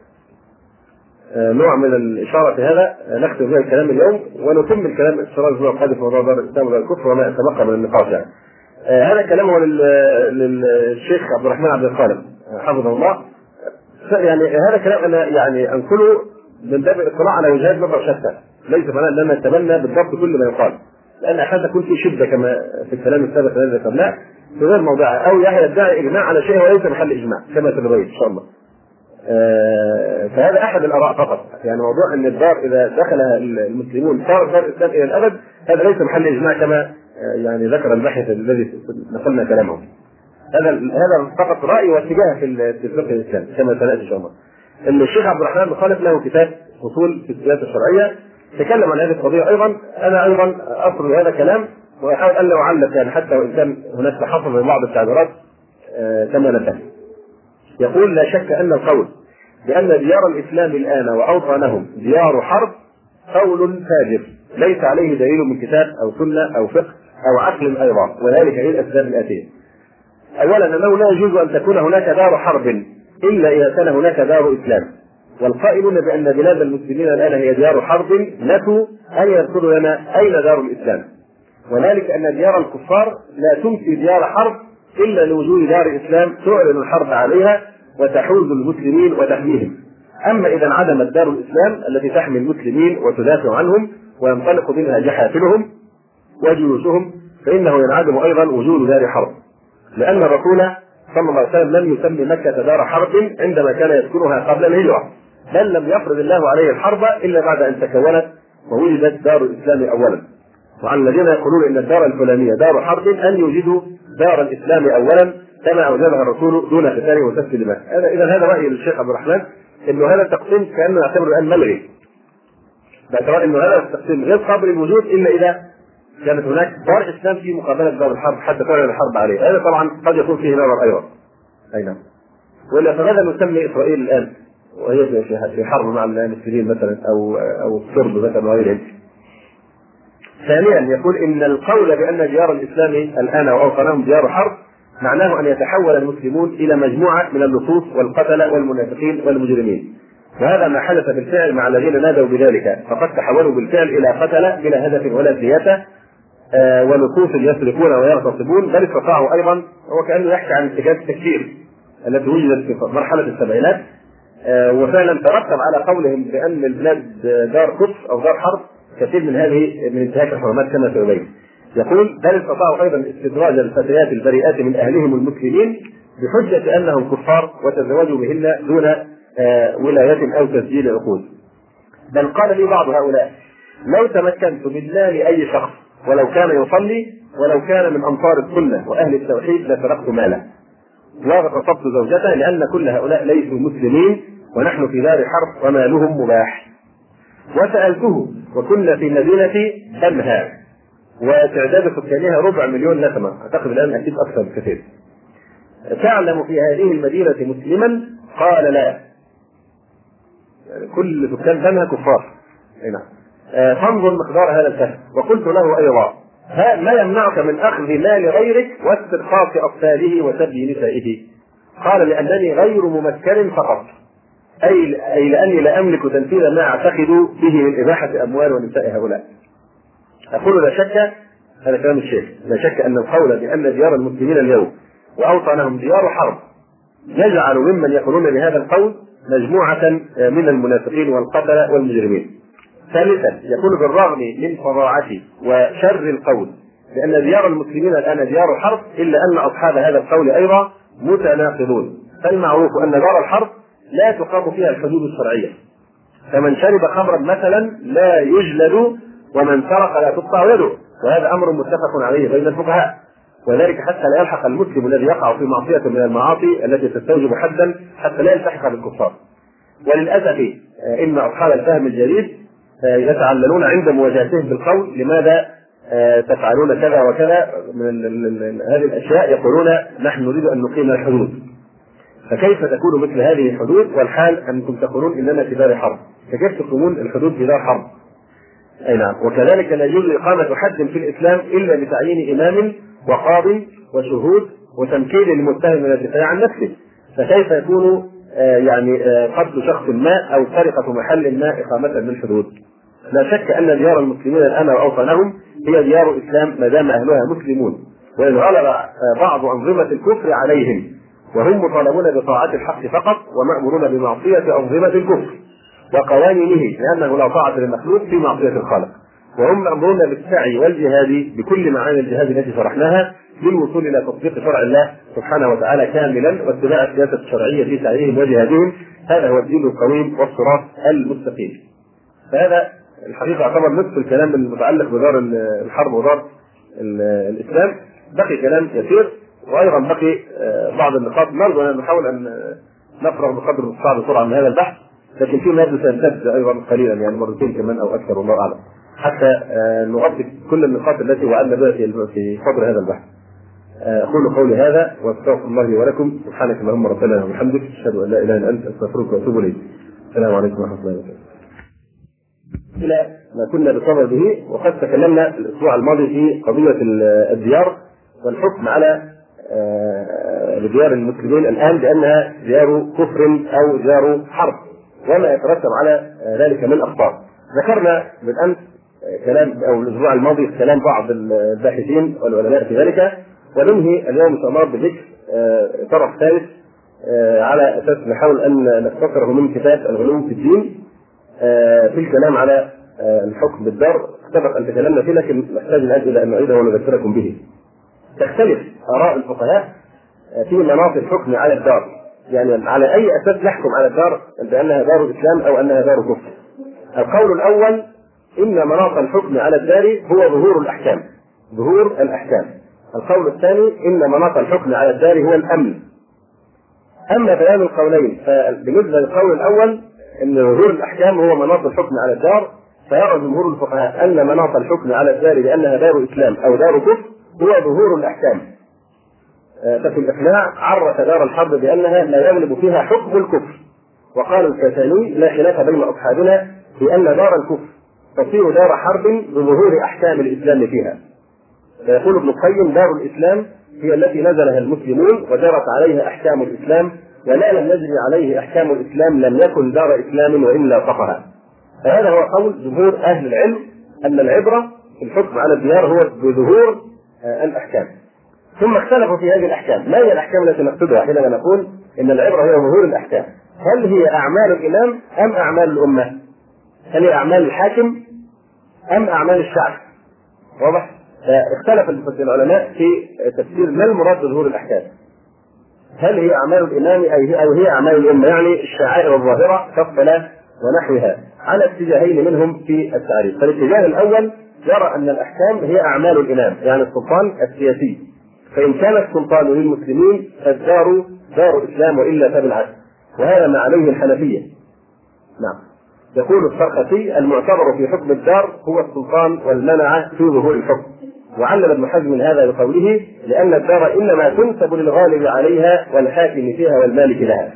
نوع من الإشارة في هذا. نختم بها الكلام اليوم ونتم الكلام إن شاء الله الأسبوع القادم في موضوع دار الإسلام والكفر وما تبقى من النقاش يعني. آه، هذا الكلام هو للشيخ عبد الرحمن عبد الخالق حفظه الله. يعني هذا كلام أنا يعني أنقله من باب الاطلاع على وجهات نظر شتى. ليس معناه ان أنا اتبنى بالضبط كل ما يقال. لأن أحيانا تكون في شدة كما في الكلام السابق الذي ذكرناه في غير موضعها أو يعني يدعي إجماع على شيء وليس محل إجماع كما سنبين إن شاء الله. آه فهذا أحد الآراء فقط يعني موضوع أن الدار إذا دخلها المسلمون صار دار الإسلام إلى الأبد هذا ليس محل إجماع كما آه يعني ذكر الباحث الذي نقلنا كلامه. هذا هذا فقط رأي واتجاه في الفقه الإسلامي كما سنأتي إن شاء الله. الشيخ عبد الرحمن بن خالد له كتاب فصول في السياسة الشرعية تكلم عن هذه القضية أيضا أنا أيضا اصل هذا كلام وأحاول أن لا أعلق يعني حتى وإن كان هناك تحفظ من بعض التعبيرات آه كما نفهم. يقول لا شك أن القول بأن ديار الإسلام الآن واوطانهم ديار حرب قول فاجر ليس عليه دليل من كتاب أو سنة أو فقه أو عقل أيضا وذلك للاسباب الآتية. اولا أنه لا يجوز أن تكون هناك دار حرب إلا إذا كان هناك دار إسلام والقائلون بأن بلاد المسلمين الآن هي ديار حرب نفوا أن يذكروا لنا أين دار الإسلام. وذلك أن ديار الكفار لا تمسي ديار حرب إلا لوجود دار اسلام تعلن الحرب عليها وتحوز المسلمين وتحميهم. أما إذا انعدمت دار الإسلام التي تحمي المسلمين وتدافع عنهم وينطلق منها جحافلهم وجيوشهم فإنه ينعدم أيضا وجود دار حرب. لأن الرسول صلى الله عليه وسلم لم يسمي مكة دار حرب عندما كان يذكرها قبل الهجرة. بل لم يفرض الله عليه الحرب إلا بعد أن تكونت ووجدت دار الإسلام اولا. وعن الذين يقولون إن الدار الفلانية دار حرب أن يوجدوا دار الإسلام اولا كما اوجدها الرسول دون قتال وسفك دماء هذا اذا هذا رأي الشيخ عبد الرحمن إنه هذا التقسيم كانه يعتبر الآن ملغي. باعتبار إنه هذا التقسيم غير قابل للوجود إلا إذا كانت هناك دار اسلام في مقابلة دار الحرب حتى تعلن الحرب عليه. هذا طبعا قد يكون فيه نظر أيضا. أي نعم. وإلا فماذا نسمي إسرائيل الآن؟ وهي في حرب مع المسلمين مثلا أو أو الصرب مثلا وغيرهم. ثانيا يقول إن القول بأن ديار الإسلام الآن واوطانهم ديار حرب معناه أن يتحول المسلمون إلى مجموعة من اللصوص والقتله والمنافقين والمجرمين. وهذا ما حدث بالفعل مع الذين نادوا بذلك. فقد تحولوا بالفعل إلى قتله بلا هدف ولا سياسة آه ولصوص يسرقون ويغتصبون. بل استطاعوا أيضا هو كانه يحكي عن اتجاه التكفير التي وجدت في مرحلة السبعينات. وفعلا ترتب على قولهم بأن البلاد دار كفر أو دار حرب كثير من هذه من انتهاك الحرمات كما سيبين يقول بل استطاعوا أيضا استدراج الفتيات البريئات من أهلهم المسلمين بحجة أنهم كفار وتزوجوا بهن دون آه ولاية أو تسجيل عقود. بل قال لي بعض هؤلاء لو تمكنت من مال اي شخص ولو كان يصلي ولو كان من أنصار السنة وأهل التوحيد لسرقت ماله. واغتصبت زوجته لأن كل هؤلاء ليسوا مسلمين ونحن في دار حرب ومالهم مباح. وسألته وكنا في مدينه بنها وتعداد سكانها ربع مليون نسمة. أعتقد الآن أكيد أكثر بكثير. تعلم في هذه المدينة مسلما؟ قال لا. يعني كل سكان بنها كفار. نعم. آه فانظر مقدار هذا الكهف وقلت له أيضا ها ما يمنعك من أخذ مال غيرك واسترقاق أطفاله وسبي نسائه؟ قال لأنني غير ممكن فقط. أي أي لأني لا أملك تنفيذ ما أعتقد به من إباحة أموال ونساء هؤلاء. أقول لا شك هذا كلام الشيخ لا شك أن القول بأن ديار المسلمين اليوم واوطانهم ديار حرب يجعل ممن يقولون بهذا القول مجموعة من المنافقين والقتلة والمجرمين. ثالثا يقول بالرغم من فظاعة وشر القول بأن ديار المسلمين الآن ديار حرب إلا أن أصحاب هذا القول أيضا متناقضون فالمعروف أن دار الحرب لا تقام فيها الحدود الشرعية. فمن شرب خمرا مثلا لا يجلد ومن سرق لا تقطع يده. وهذا أمر متفق عليه بين الفقهاء. وذلك حتى لا يلحق المسلم الذي يقع في معصية من المعاصي التي تستوجب حدا حتى لا يلتحق بالكفار. وللأسف إن أصحاب الفهم الجديد يتعللون عند مواجهتهم بالقول لماذا تفعلون كذا وكذا. من هذه الأشياء يقولون نحن نريد أن نقيم الحدود. فكيف تكون مثل هذه الحدود والحال أنكم تقولون إننا في دار حرب؟ فكيف تقيمون الحدود في دار حرب؟ أي نعم. وكذلك لا يجوز إقامة حد في الإسلام إلا بتعيين إمام وقاضي وشهود وتمكين المتهم من الدفاع عن نفسه. فكيف يكون آه يعني آه قتل شخص ما أو سرقه محل ما إقامة للحدود لا شك أن ديار المسلمين الآن واوطانهم هي ديار اسلام ما دام أهلها مسلمون. وإن غلب آه بعض أنظمة الكفر عليهم وهم مطالبون بطاعة الحق فقط ومأمورون بمعصية أنظمة الكفر وقوانينه لأنه لا طاعة للمخلوق في معصية الخالق. وهم مأمورون بالسعي والجهاد بكل معاني الجهاد التي شرحناها للوصول إلى تطبيق شرع الله سبحانه وتعالى كاملا واتباع السياسة الشرعية في سعيهم وجهادهم. هذا هو الدين القويم والصراط المستقيم. فهذا الحقيقة يعتبر نصف الكلام المتعلق بدار الحرب ودار الإسلام. بقي كلام يسير. وأيضا بقي آه، بعض النقاط نرجو أن نحاول أن نفرغ بقدر المستطاع بسرعة من هذا البحث لكن في ماده سيمتد أيضا قليلا يعني مرتين كمان أو أكثر والله أعلم حتى آه، نغطي كل النقاط التي وعدنا بها في صدر هذا البحث. آه، أقول قولي هذا وأستغفر الله لي ولكم سبحانك اللهم ربنا وبحمدك أشهد أن لا إله إلا أنت أستغفرك وأتوب إليك. السلام عليكم ورحمة الله وبركاته. إلى ما كنا بصدد به وقد تكلمنا الأسبوع الماضي في قضية الديار والحكم على لديار آه، المسلمين الآن بأنها ديار كفر أو ديار حرب وما يترتب على ذلك من اخطار. ذكرنا بالامس آه، كلام أو الأسبوع الماضي كلام بعض الباحثين والعلماء في ذلك وننهي اليوم إن شاء الله بذكر آه، طرف ثالث على أساس نحاول أن نختصره من كتاب الغلو في الدين في الكلام على الحكم بالدار سبق أن تكلمنا فيه لكن نحتاج الآن إلى أن نعيده ونذكركم به. تختلف آراء الفقهاء في مناط الحكم على الدار. يعني على أي أساس نحكم على الدار؟ بأنها دار اسلام أو أنها دار كفر القول الأول إن مناط الحكم على الدار هو ظهور الأحكام. ظهور الأحكام. القول الثاني إن مناط الحكم على الدار هو الأمن. أما بيان القولين فبالنسبة للقول الأول إن ظهور الأحكام هو مناط الحكم على الدار فيرى جمهور الفقهاء أن مناط الحكم على الدار بانها دار اسلام أو دار كفر هو ظهور الأحكام. آه، ففي الإقناع عرف دار الحرب بأنها لا يغلب فيها حكم الكفر. وقال الكساني لا خلاف بين أصحابنا بان دار الكفر تصير دار حرب بظهور أحكام الإسلام فيها. فيقول ابن القيم دار الإسلام هي التي نزلها المسلمون وجرت عليها أحكام الإسلام وما لم يجري عليه أحكام الإسلام لم يكن دار إسلام وإلا فقها. فهذا هو قول جمهور أهل العلم أن العبرة في الحكم على الديار هو بظهور آه، الأحكام. ثم اختلفوا في هذه الأحكام. ما هي الأحكام التي نقصدها حينما نقول إن العبرة هي ظهور الأحكام؟ هل هي أعمال الإمام أم أعمال الأمة؟ هل هي أعمال الحاكم أم أعمال الشعب؟ واضح؟ اختلف العلماء في تفسير ما المراد بظهور الأحكام. هل هي أعمال الإمام أو هي أعمال الأمة؟ يعني الشعائر الظاهرة كالصلاه ونحوها على اتجاهين منهم في التعريف. فالاتجاه الأول يرى أن الأحكام هي أعمال الإمام يعني السلطان السياسي. فإن كان السلطان للمسلمين فالدار دار اسلام وإلا فبالعكس. وهذا ما عليه الحنفية. نعم. يقول السرخسي المعتبر في حكم الدار هو السلطان والمنعه في ظهور الحكم. وعلم ابن حزم هذا بقوله لأن الدار إنما تنسب للغالب عليها والحاكم فيها والمالك لها.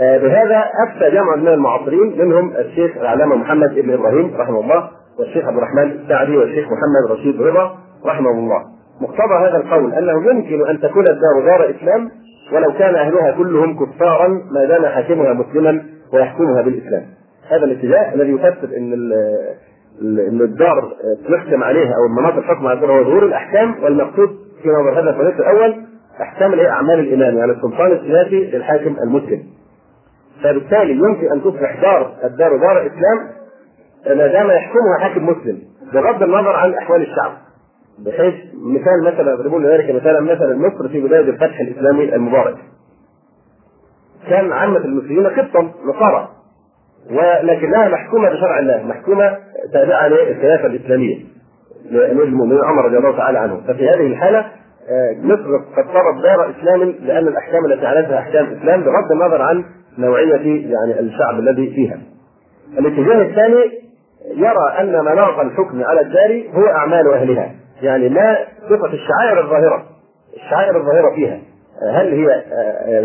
آه بهذا أفتى جمع من المعاصرين منهم الشيخ العلامة محمد بن إبراهيم رحمه الله والشيخ عبد الرحمن السعدي والشيخ محمد رشيد رضا رحمه الله. مقتضى هذا القول أنه يمكن أن تكون الدار دار إسلام ولو كان أهلها كلهم كفارا ما دام حاكمها مسلما ويحكمها بالإسلام. هذا الاتجاه الذي يفسر إن إن الدار تحكم عليها أو المناطق الحكم على هو ظهور الأحكام والمقصود في نظر هذا الفريق الأول أحكام اللي هي أعمال الإمام يعني السلطان السياسي للحاكم المسلم. فبالتالي يمكن أن تصبح دار الدار دار إسلام ما دام يحكمها حاكم مسلم بغض النظر عن أحوال الشعب. بحيث مثال مثلا اضربوا ذلك مثلا مثلا مصر في بداية الفتح الإسلامي المبارك. كان عامة المسلمين قبطا نصارى. ولكنها محكومة بشرع الله محكومة تابعة للخلافة الإسلامية. لأمير المؤمنين عمر رضي الله تعالى عنه. ففي هذه الحالة آه، مصر قد صارت دار إسلام لأن الأحكام التي عليها أحكام إسلام بغض النظر عن نوعية يعني الشعب الذي فيها. الاتجاه الثاني يرى أن مناط الحكم على الدار هو أعمال أهلها. يعني ما صفه الشعائر الظاهرة الشعائر الظاهرة فيها. هل هي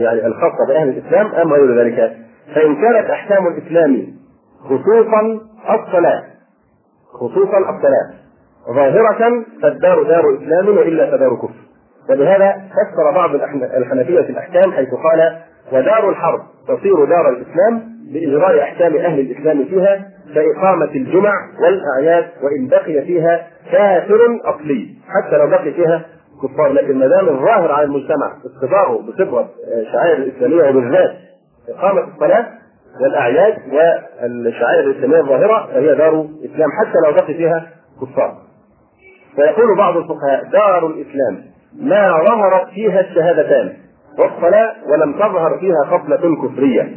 يعني الخاصة بأهل الإسلام أم غير ذلك؟ فإن كانت أحكام الإسلام خصوصا الصلاة خصوصا الصلاة ظاهرة فالدار دار إسلام وإلا فدار كفر. ولهذا فسر بعض الحنفية في الأحكام حيث قال ودار الحرب تصير دار الإسلام بإجراء أحكام أهل الإسلام فيها كإقامة الجمع والأعياد وإن بقي فيها كافر أصلي. حتى لو بقي فيها كفار. لكن ما دام الظاهر على المجتمع اقتداره بصبغه الشعائر الإسلامية وبالذات إقامة الصلاة والأعياد والشعائر الإسلامية الظاهرة فهي دار اسلام حتى لو بقي فيها كفار. فيقول بعض الفقهاء دار الإسلام ما ظهرت فيها الشهادتان. والصلاة ولم تظهر فيها خصله كفرية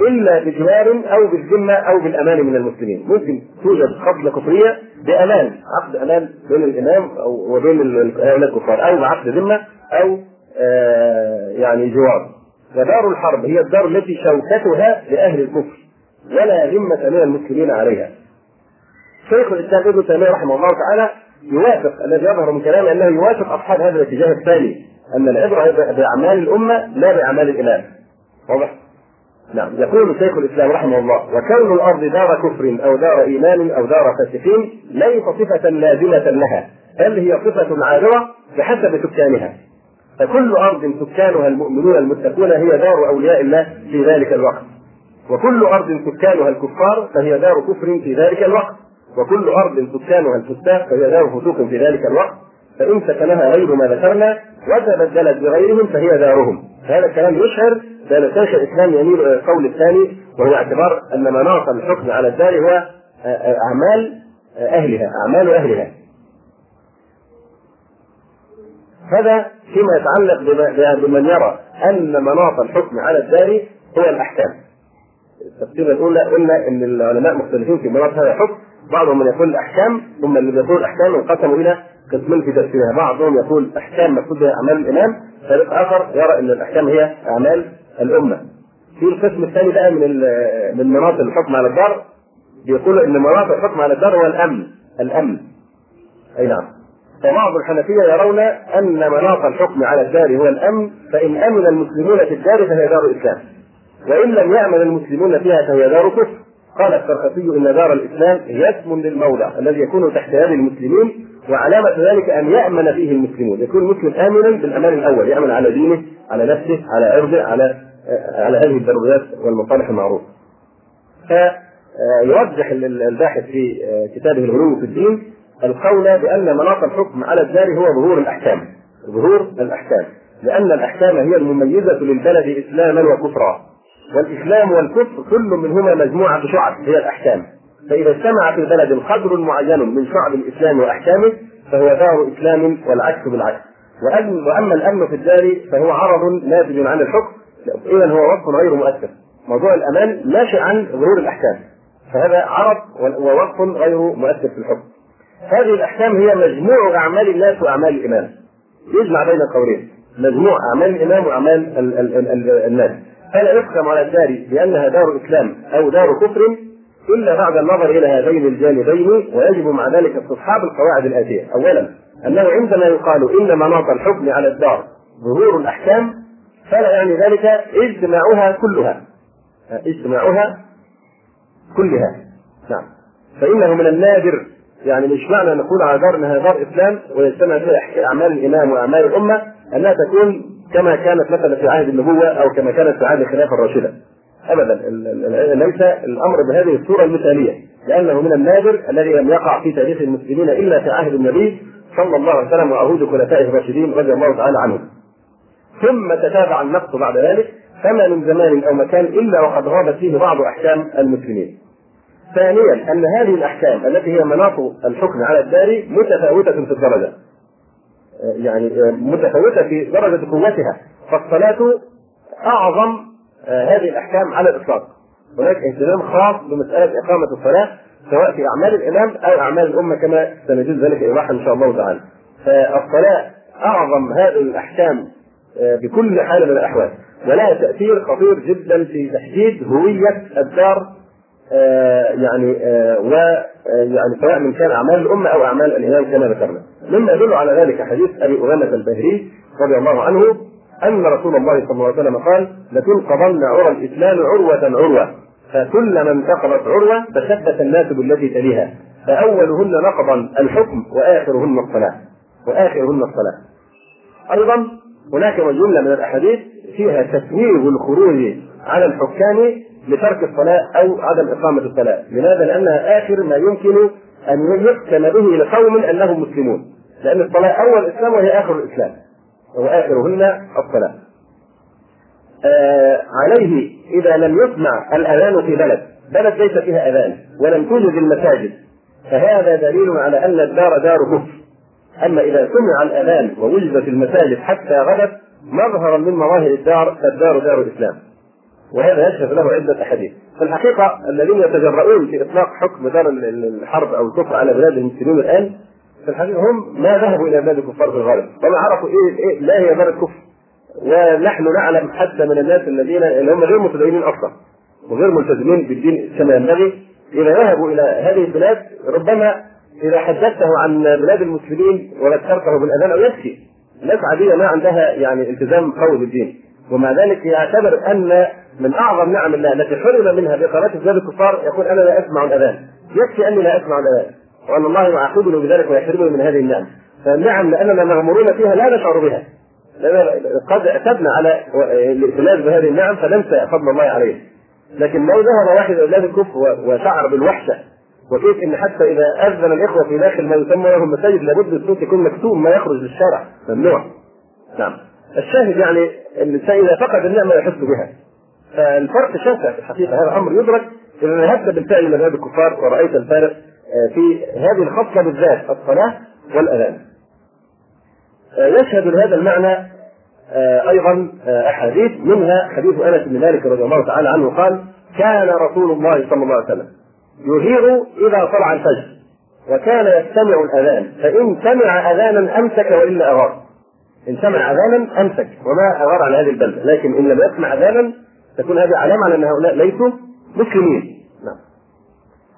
إلا بجوار أو بالذمة أو بالأمان من المسلمين، ممكن توجد خصله كفرية بأمان، عقد أمان بين الإمام أو وبين الكفار أو بعقد ذمة أو آه يعني جوار. ودار الحرب هي الدار التي شوكتها لأهل الكفر ولا ذمة من المسلمين عليها. شيخ الإسلام ابن تيمية رحمه الله تعالى يوافق الذي يظهر من كلامه أنه يوافق أصحاب هذا الاتجاه الثاني أن العبرة بأعمال الأمة لا بأعمال الامام. واضح؟ نعم. يقول شيخ الإسلام رحمه الله وكون الأرض دار كفر أو دار إيمان أو دار فاسقين ليس صفة لازمه لها بل هي صفة عابره بحسب سكانها. فكل أرض سكانها المؤمنون المتقون هي دار أولياء الله في ذلك الوقت. وكل أرض سكانها الكفار فهي دار كفر في ذلك الوقت. وكل أرض سكانها الفساق فهي دار فسوق في ذلك الوقت. فإن سكنها غير ما ذكرنا وتبدلت بغيرهم فهي دارهم. هذا الكلام يشعر بأن شيخ الإسلام يميل إلى القول الثاني وهو اعتبار أن مناط الحكم على الدار هو أعمال أهلها أعمال أهلها. هذا فيما يتعلق بمن يرى أن مناط الحكم على الدار هو الأحكام. التفسير الاولى قلنا إن العلماء مختلفين في مناط هذا الحكم. بعضهم من يقول الأحكام ثم اللي يقول الأحكام انقسموا إلى قسمين في تفسيرها. بعضهم يقول أحكام مقصود بها أعمال الإمام فريق آخر يرى إن الأحكام هي أعمال الأمة. في القسم الثاني بقى من من مناط الحكم على الدار بيقول إن مناط الحكم على الدار هو الأمن. الأمن. أي نعم. فبعض الحنفية يرون أن مناط الحكم على الدار هو الأمن فإن أمن المسلمون في الدار فهي دار إسلام وإن لم يأمن المسلمون فيها فهي دار كفر قال السرخسي إن دار الإسلام هي اسم للموضع الذي يكون تحت يد المسلمين وعلامة ذلك أن يأمن فيه المسلمون. يكون المسلم آمنا بالأمان الأول يأمن على دينه على نفسه على عرضه على على هذه الضروريات والمصالح المعروفة. فيرجح الباحث في كتابه الغلو في الدين القول بأن مناط الحكم على الدار هو ظهور الأحكام. ظهور الأحكام. لأن الأحكام هي المميزة للبلد إسلاما وكفرا. والإسلام والكفر كل منهما مجموعة شعب هي الأحكام. فإذا اجتمع في بلد قدر معين من شعب الإسلام وأحكامه فهو دار إسلام والعكس بالعكس. وأما الأمن في الدار فهو عرض ناتج عن الحكم. إذا هو وصف غير مؤثر. موضوع الأمان ناشئ عن ظهور الأحكام. فهذا عرض ووصف غير مؤثر في الحكم. هذه الأحكام هي مجموع أعمال الناس وأعمال الإمام. يجمع بين القولين. مجموع أعمال الإمام وأعمال ال ال ال الناس. فلا يحكم على الدار بأنها دار إسلام أو دار كفر إلا بعد النظر إلى هذين الجانبين ويجب مع ذلك استصحاب القواعد الآتية. أولا أنه عندما يقال إن مناط الحكم على الدار ظهور الأحكام فلا يعني ذلك اجتماعها كلها. اجتماعها كلها. نعم. فإنه من النادر يعني مش معنى نقول على دار انها دار إسلام ويجتمع فيها أعمال الإمام وأعمال الأمة أنها تكون كما كانت مثلا في عهد النبوة أو كما كانت في عهد الخلافة الراشدة. ابدا ليس الأمر بهذه الصورة المثالية لأنه من النادر الذي لم يقع في تاريخ المسلمين إلا في عهد النبي صلى الله عليه وسلم وعهود خلفائه الراشدين رضي الله تعالى عنهم. ثم تتابع النقص بعد ذلك فما من زمان أو مكان إلا وقد غابت فيه بعض أحكام المسلمين. ثانيا أن هذه الأحكام التي هي مناط الحكم على الدار متفاوتة في الدرجة. يعني متفاوتة في درجة قوتها فالصلاة أعظم هذه الأحكام على الإطلاق. هناك اهتمام خاص بمسألة إقامة الصلاة سواء في أعمال الإمام أو أعمال الأمة كما سنجد ذلك ايضاحا إن شاء الله تعالى. فالصلاة أعظم هذه الأحكام بكل حال من الأحوال ولها تأثير خطير جدا في تحديد هوية الدار آه يعني آه و يعني سواء من كان أعمال الأمة أو أعمال الامام كما ذكرنا. مما يدل على ذلك حديث أبي أمامة البهري رضي الله عنه أن رسول الله صلى الله عليه وسلم قال: لتنقضن عرى الإسلام عروة عروة فكلما انتقضت عروة تشبث الناس بالتي تليها فأولهن نقضا الحكم وآخرهن الصلاة وآخرهن الصلاة. أيضا هناك جمله من الأحاديث فيها تسويغ الخروج على الحكام لترك الصلاة أو عدم إقامة الصلاة، لماذا؟ لأنها آخر ما يمكن أن يحكم به لقوم أنهم مسلمون، لأن الصلاة أول الاسلام وهي آخر الإسلام. واخرهن الصلاة. آه عليه إذا لم يسمع الأذان في بلد. بلد ليس فيها أذان. ولم توجد المساجد. فهذا دليل على أن الدار دار كفر. أما إذا سمع الأذان ووجد في المساجد حتى غدت مظهرا من مظاهر الدار فالدار دار الإسلام. وهذا يشهد له عدة أحاديث. في الذين يتجرؤون في إطلاق حكم دار الحرب أو الكفر على بلاد المسلمين الآن في الحقيقة هم ما ذهبوا إلى بلاد الكفار في الغالب. وما عرفوا إيه, إيه لا هي بلد كفر. ونحن نعلم حتى من الناس الذين اللي هم غير متدينين أصلا وغير ملتزمين بالدين كما ينبغي إذا ذهبوا إلى هذه البلاد ربما إذا حدثته عن بلاد المسلمين وذكرته بالأذان أو يبكي. ناس عاديه ما عندها يعني التزام قوي بالدين. ومع ذلك يعتبر أن من أعظم نعم الله التي حرم منها باقامه بلاد الكفار يقول أنا لا أسمع الأذان. يكفي أني لا أسمع الأذان. وأن الله يعاقبني بذلك ويحرمني من هذه النعم. فالنعم لأننا مغمورون فيها لا نشعر بها. قد اعتدنا على الائتلاف بهذه النعم فننسى فضل الله عليه. لكن لو ذهب واحد إلى الكفر وشعر بالوحشة وكيف إن حتى إذا أذن الإخوة في داخل ما يسمى له المساجد لابد الصوت يكون مكتوم ما يخرج للشارع. ممنوع. نعم. الشاهد يعني ان الإنسان إذا فقد النعمة يحس بها. فالفرق شاسع في الحقيقة هذا أمر يدرك إذا ذهبت بالفعل إلى بلاد الكفار ورأيت الفارق آه، في هذه الخصلة بالذات الصلاة والأذان. آه، يشهد لهذا المعنى آه، أيضا أحاديث منها حديث أنس بن مالك رضي الله تعالى عنه قال كان رسول الله صلى الله عليه وسلم يغير إذا طلع الفجر وكان يستمع الأذان فإن سمع أذانا أمسك وإلا اغار إن سمع أذانا امسك وما أغار على هذه البلدة لكن إن لم يسمع أذانا تكون هذه علامة على أن هؤلاء ليسوا مسلمين. نعم.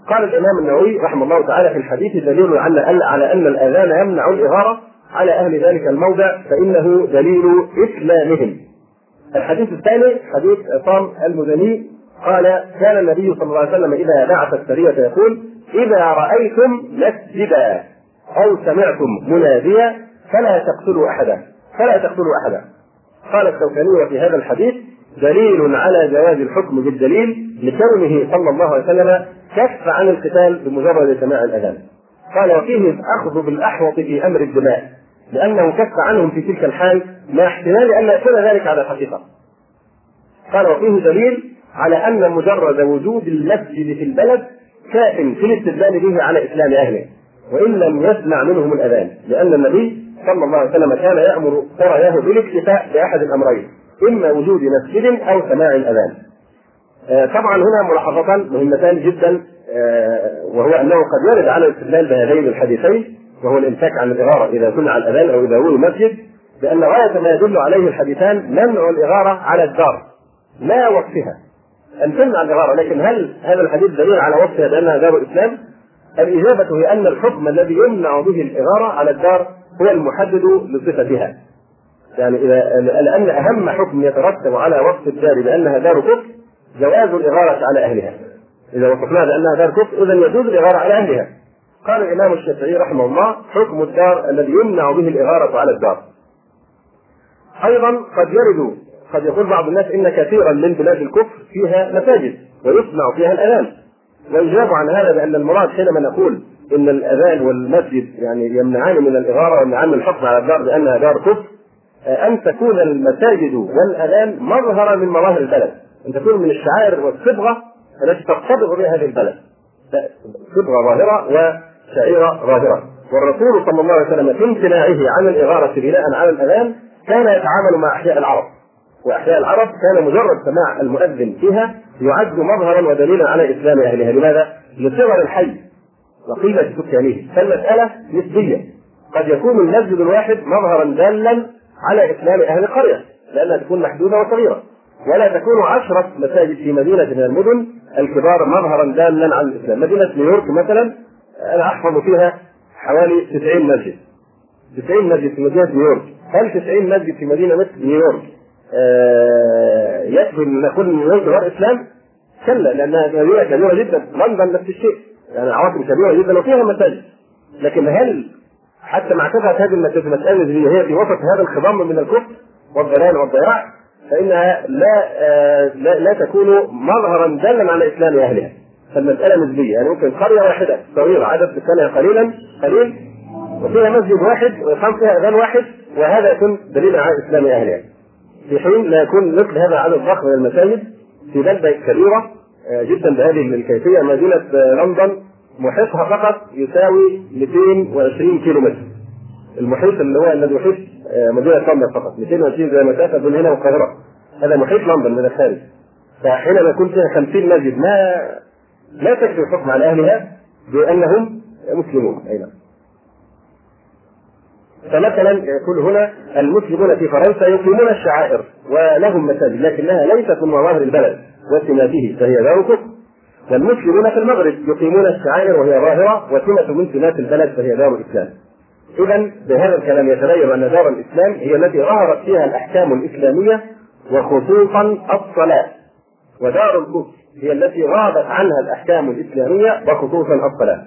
قال الإمام النووي رحمه الله تعالى في الحديث دليل على على أن الأذان يمنع الإغارة على أهل ذلك الموضع فإنه دليل إسلامهم. الحديث الثاني حديث عصام المدني قال كان النبي صلى الله عليه وسلم إذا بعث السرية يقول إذا رأيتم مسجدا أو سمعتم مناديا فلا تقتلوا أحدا. فلا تقتلوا أحدا قال الشوكاني في هذا الحديث دليل على جواز الحكم بالدليل لكونه صلى الله عليه وسلم كف عن القتال بمجرد سماع الأذان. قال وفيه الأخذ بالأحوط في أمر الدماء لأنه كف عنهم في تلك الحال مع احتمال أن يكون ذلك على الحقيقة. قال وفيه دليل على أن مجرد وجود المسجد في البلد كاف في الاستدلال به على إسلام أهله وإن لم يسمع منهم الأذان لأن النبي صلى الله عليه وسلم كان يأمر سراياه بالاكتفاء بأحد الأمرين إما وجود مسجد أو سماع الأذان. آه، طبعا هنا ملاحظتان مهمتان جدا آه، وهو أنه قد يرد على الاستدلال بهذين الحديثين وهو الامساك عن الإغارة إذا سمع الأذان أو إذا ولي مسجد لأن غاية ما يدل عليه الحديثان منع الإغارة على الدار لا وصفها أن تمنع الإغارة لكن هل هذا الحديث دليل على وصفها بأنها دار الاسلام؟ الإجابة هي أن الحكم الذي يمنع به الإغارة على الدار هو المحدد لصفتها يعني إذا لأن أهم حكم يترتب على وصف الدار بأنها دار كفر جواز الإغارة على أهلها. إذا وصفناها بأنها دار كفر إذا يجوز الإغارة على أهلها. قال الإمام الشافعي رحمه الله حكم الدار الذي يمنع به الإغارة على الدار. أيضا قد يرد قد يقول بعض الناس إن كثيرا من بلاد الكفر فيها مساجد ويسمع فيها الأذان. ويجاب عن هذا بأن المراد حينما نقول إن الأذان والمسجد يعني يمنعان من الإغارة ويمنعان من الحكم على الدار بأنها دار كفر أن تكون المساجد والأذان مظهرا من مظاهر البلد. أن تكون من الشعائر والصبغة التي ترتبط بها هذه البلد. صبغة ظاهرة وشعيرة ظاهرة. والرسول صلى الله عليه وسلم في امتناعه عن الإغارة بناء على الأذان كان يتعامل مع أحياء العرب. وأحياء العرب كان مجرد سماع المؤذن فيها يعد مظهرا ودليلا على إسلام أهلها. لماذا؟ لصغر الحي. وقيمه سكانه فالمسألة نسبية. قد يكون المسجد الواحد مظهرا دالا على إسلام أهل القرية لأنها تكون محدودة وصغيرة. ولا تكون عشرة مساجد في مدينة من المدن الكبار مظهرا دالا على الإسلام. مدينة نيويورك مثلا أنا أحفظ فيها حوالي 90 مسجد. 90 مسجد في مدينة نيويورك. هل 90 مسجد في مدينة مثل نيويورك آه يكفي أن نقول نيويورك غير إسلام؟ كلا لأنها مدينة كبيرة جدا. لندن نفس الشيء. يعني عواصم كبيرة جدا وفيها مساجد لكن هل حتى مع كثره هذه اللي هي في وسط هذا الخضم من الكفر والضلال والضياع فإنها لا آه لا, لا تكون مظهرا دالا على إسلام أهلها. فالمسألة نسبية. يعني ممكن قرية واحدة صغيره عدد سكانها قليلا قليل وفيها مسجد واحد ويقام فيها أذان واحد وهذا يكون دليلا على إسلام أهلها. في حين لا يكون مثل هذا عدد ضخم من المساجد في بلدة كبيرة جدا بهذه الكيفية. مدينة آه، لندن محيطها فقط يساوي 220 كيلو متر المحيط اللي هو الذي يحيط آه، مدينة لندن فقط. 220 زي مسافه بين هنا والقاهره هذا محيط لندن من الخارج. فحينما يكون فيها 50 مسجد ما لا تكفي الحكم على أهلها بأنهم مسلمون. أي نعم. فمثلا يقول هنا المسلمون في فرنسا يقيمون الشعائر ولهم مساجد لكنها ليست من مظاهر البلد. وسماته فهي دار كفر والمسلمون في المغرب يقيمون الشعائر وهي ظاهرة وسمه من سمات البلد فهي دار الإسلام. اذا بهذا الكلام يتبين أن دار الإسلام هي التي ظهرت فيها الأحكام الإسلامية وخصوصا الصلاة. ودار الكفر هي التي غابت عنها الأحكام الإسلامية وخصوصا الصلاة.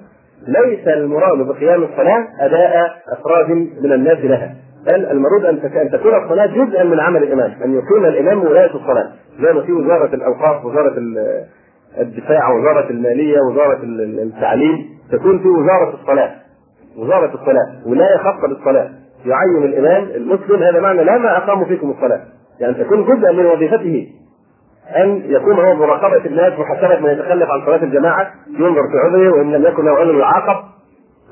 ليس المراد بقيام الصلاة أداء أفراد من الناس لها بل المراد أن تكون الصلاة جزءا من عمل الإمام أن يقيم الإمام ولاية الصلاة زي ما في وزارة الأوقاف وزارة الدفاع وزارة المالية وزارة التعليم تكون في وزارة الصلاة. وزارة الصلاة ولاية خاصة بالصلاة. يعين الإمام المسلم هذا معنى لا ما اقاموا فيكم الصلاة. يعني تكون جزءا من وظيفته. أن يكون هو مراقبه الناس محاسبه من يتخلف عن صلاة الجماعة ينظر في عذره وإن لم يكن له عذر يعاقب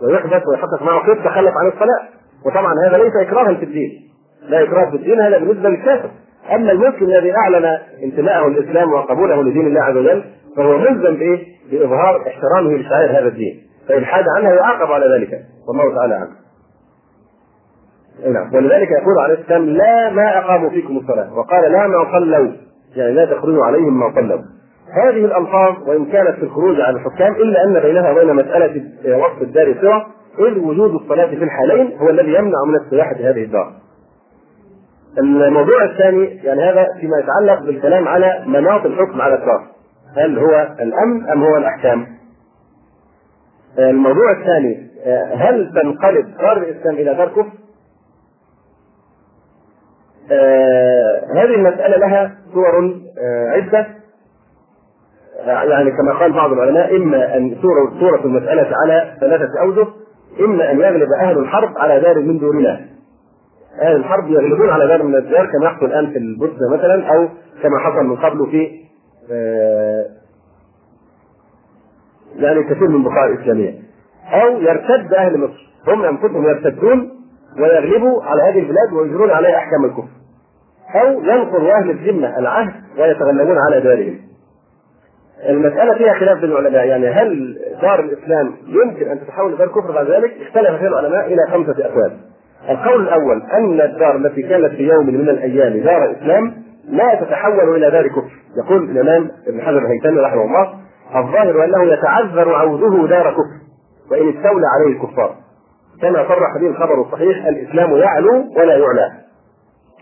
ويحبس ويحقق معه كيف تخلف عن الصلاة. وطبعا هذا ليس اكراها في الدين. لا إكراه في الدين هذا بالنسبة للكافر. أما المسلم الذي أعلن انتماءه للاسلام وقبوله لدين الله عز وجل فهو ملزم بإيه؟ بإظهار احترامه لشعائر هذا الدين. فإن حاد عنها يعاقب على ذلك. والله تعالى عنه نعم. ولذلك يقول عليه السلام لا ما أقاموا فيكم الصلاة. وقال لا ما صلوا. يعني لا تخرجوا عليهم ما صلوا. هذه الألفاظ وإن كانت في الخروج عن الحكام إلا أن بينها وبين مسألة وقف الدار سوى اذ وجود الصلاة في الحالين هو الذي يمنع من السياحه هذه الدار. الموضوع الثاني يعني هذا فيما يتعلق بالكلام على مناط الحكم على الدار. هل هو الأمن أم هو الأحكام؟ الموضوع الثاني هل تنقلب دار الإسلام إلى دار كفر؟ هذه المسألة لها صور آه عدة يعني كما قال بعض العلماء إما أن صورة المسألة على ثلاثة أوجه إما أن يغلب أهل الحرب على دار من الله أهل الحرب يغلبون على دار من الدار كما يحصل الآن في البوسنة مثلا أو كما حصل من قبل في آه يعني كثير من بقاع الإسلامية أو يرتد أهل مصر هم أنفسهم يرتدون ويغلبوا على هذه البلاد ويجرون عليها أحكام الكفر. أو ينقض أهل الذمة العهد ويتغلبون على دارهم. المسألة فيها خلاف بين العلماء، يعني هل دار الإسلام يمكن أن تتحول لدار كفر بعد ذلك؟ اختلف فيه العلماء إلى خمسة أقوال. القول الأول أن الدار التي كانت في يوم من الأيام دار إسلام لا تتحول إلى دار كفر، يقول الإمام ابن حجر الهيثمي رحمه الله: الظاهر أنه يتعذر عوده دار كفر وإن استولى عليه الكفار. كما صرح به الخبر الصحيح الإسلام يعلو ولا يعلى.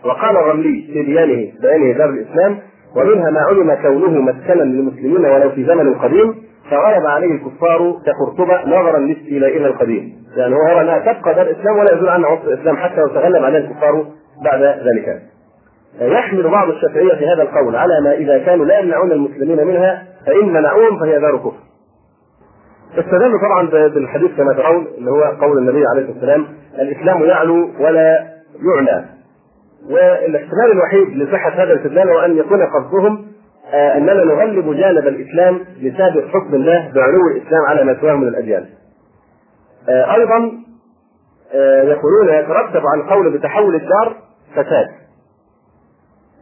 وقال الرملي في بيانه بيانه دار الإسلام ومنها ما علم كونه مسكنا للمسلمين ولو في زمن قديم فغلب عليه الكفار كقرطبة نظرا لاستيلائها القديم. يعني هو انها تبقى دار الإسلام ولا يزول عنها عنصر الإسلام حتى لو تغلب عليها الكفار بعد ذلك. يحمل بعض الشافعية في هذا القول على ما إذا كانوا لا يمنعون المسلمين منها فإن منعوهم فهي دار كفر. استدلوا طبعا بالحديث كما ترون اللي هو قول النبي عليه الصلاة والسلام الإسلام يعلو ولا يعلى والاحتمال الوحيد لصحة هذا الاستدلال هو أن يكون قصدهم آه أننا نغلب جانب الإسلام لسابق حكم الله بعلو الإسلام على ما سواه من الاديان. آه أيضا آه يقولون يترتب على القول بتحول الدار فساد.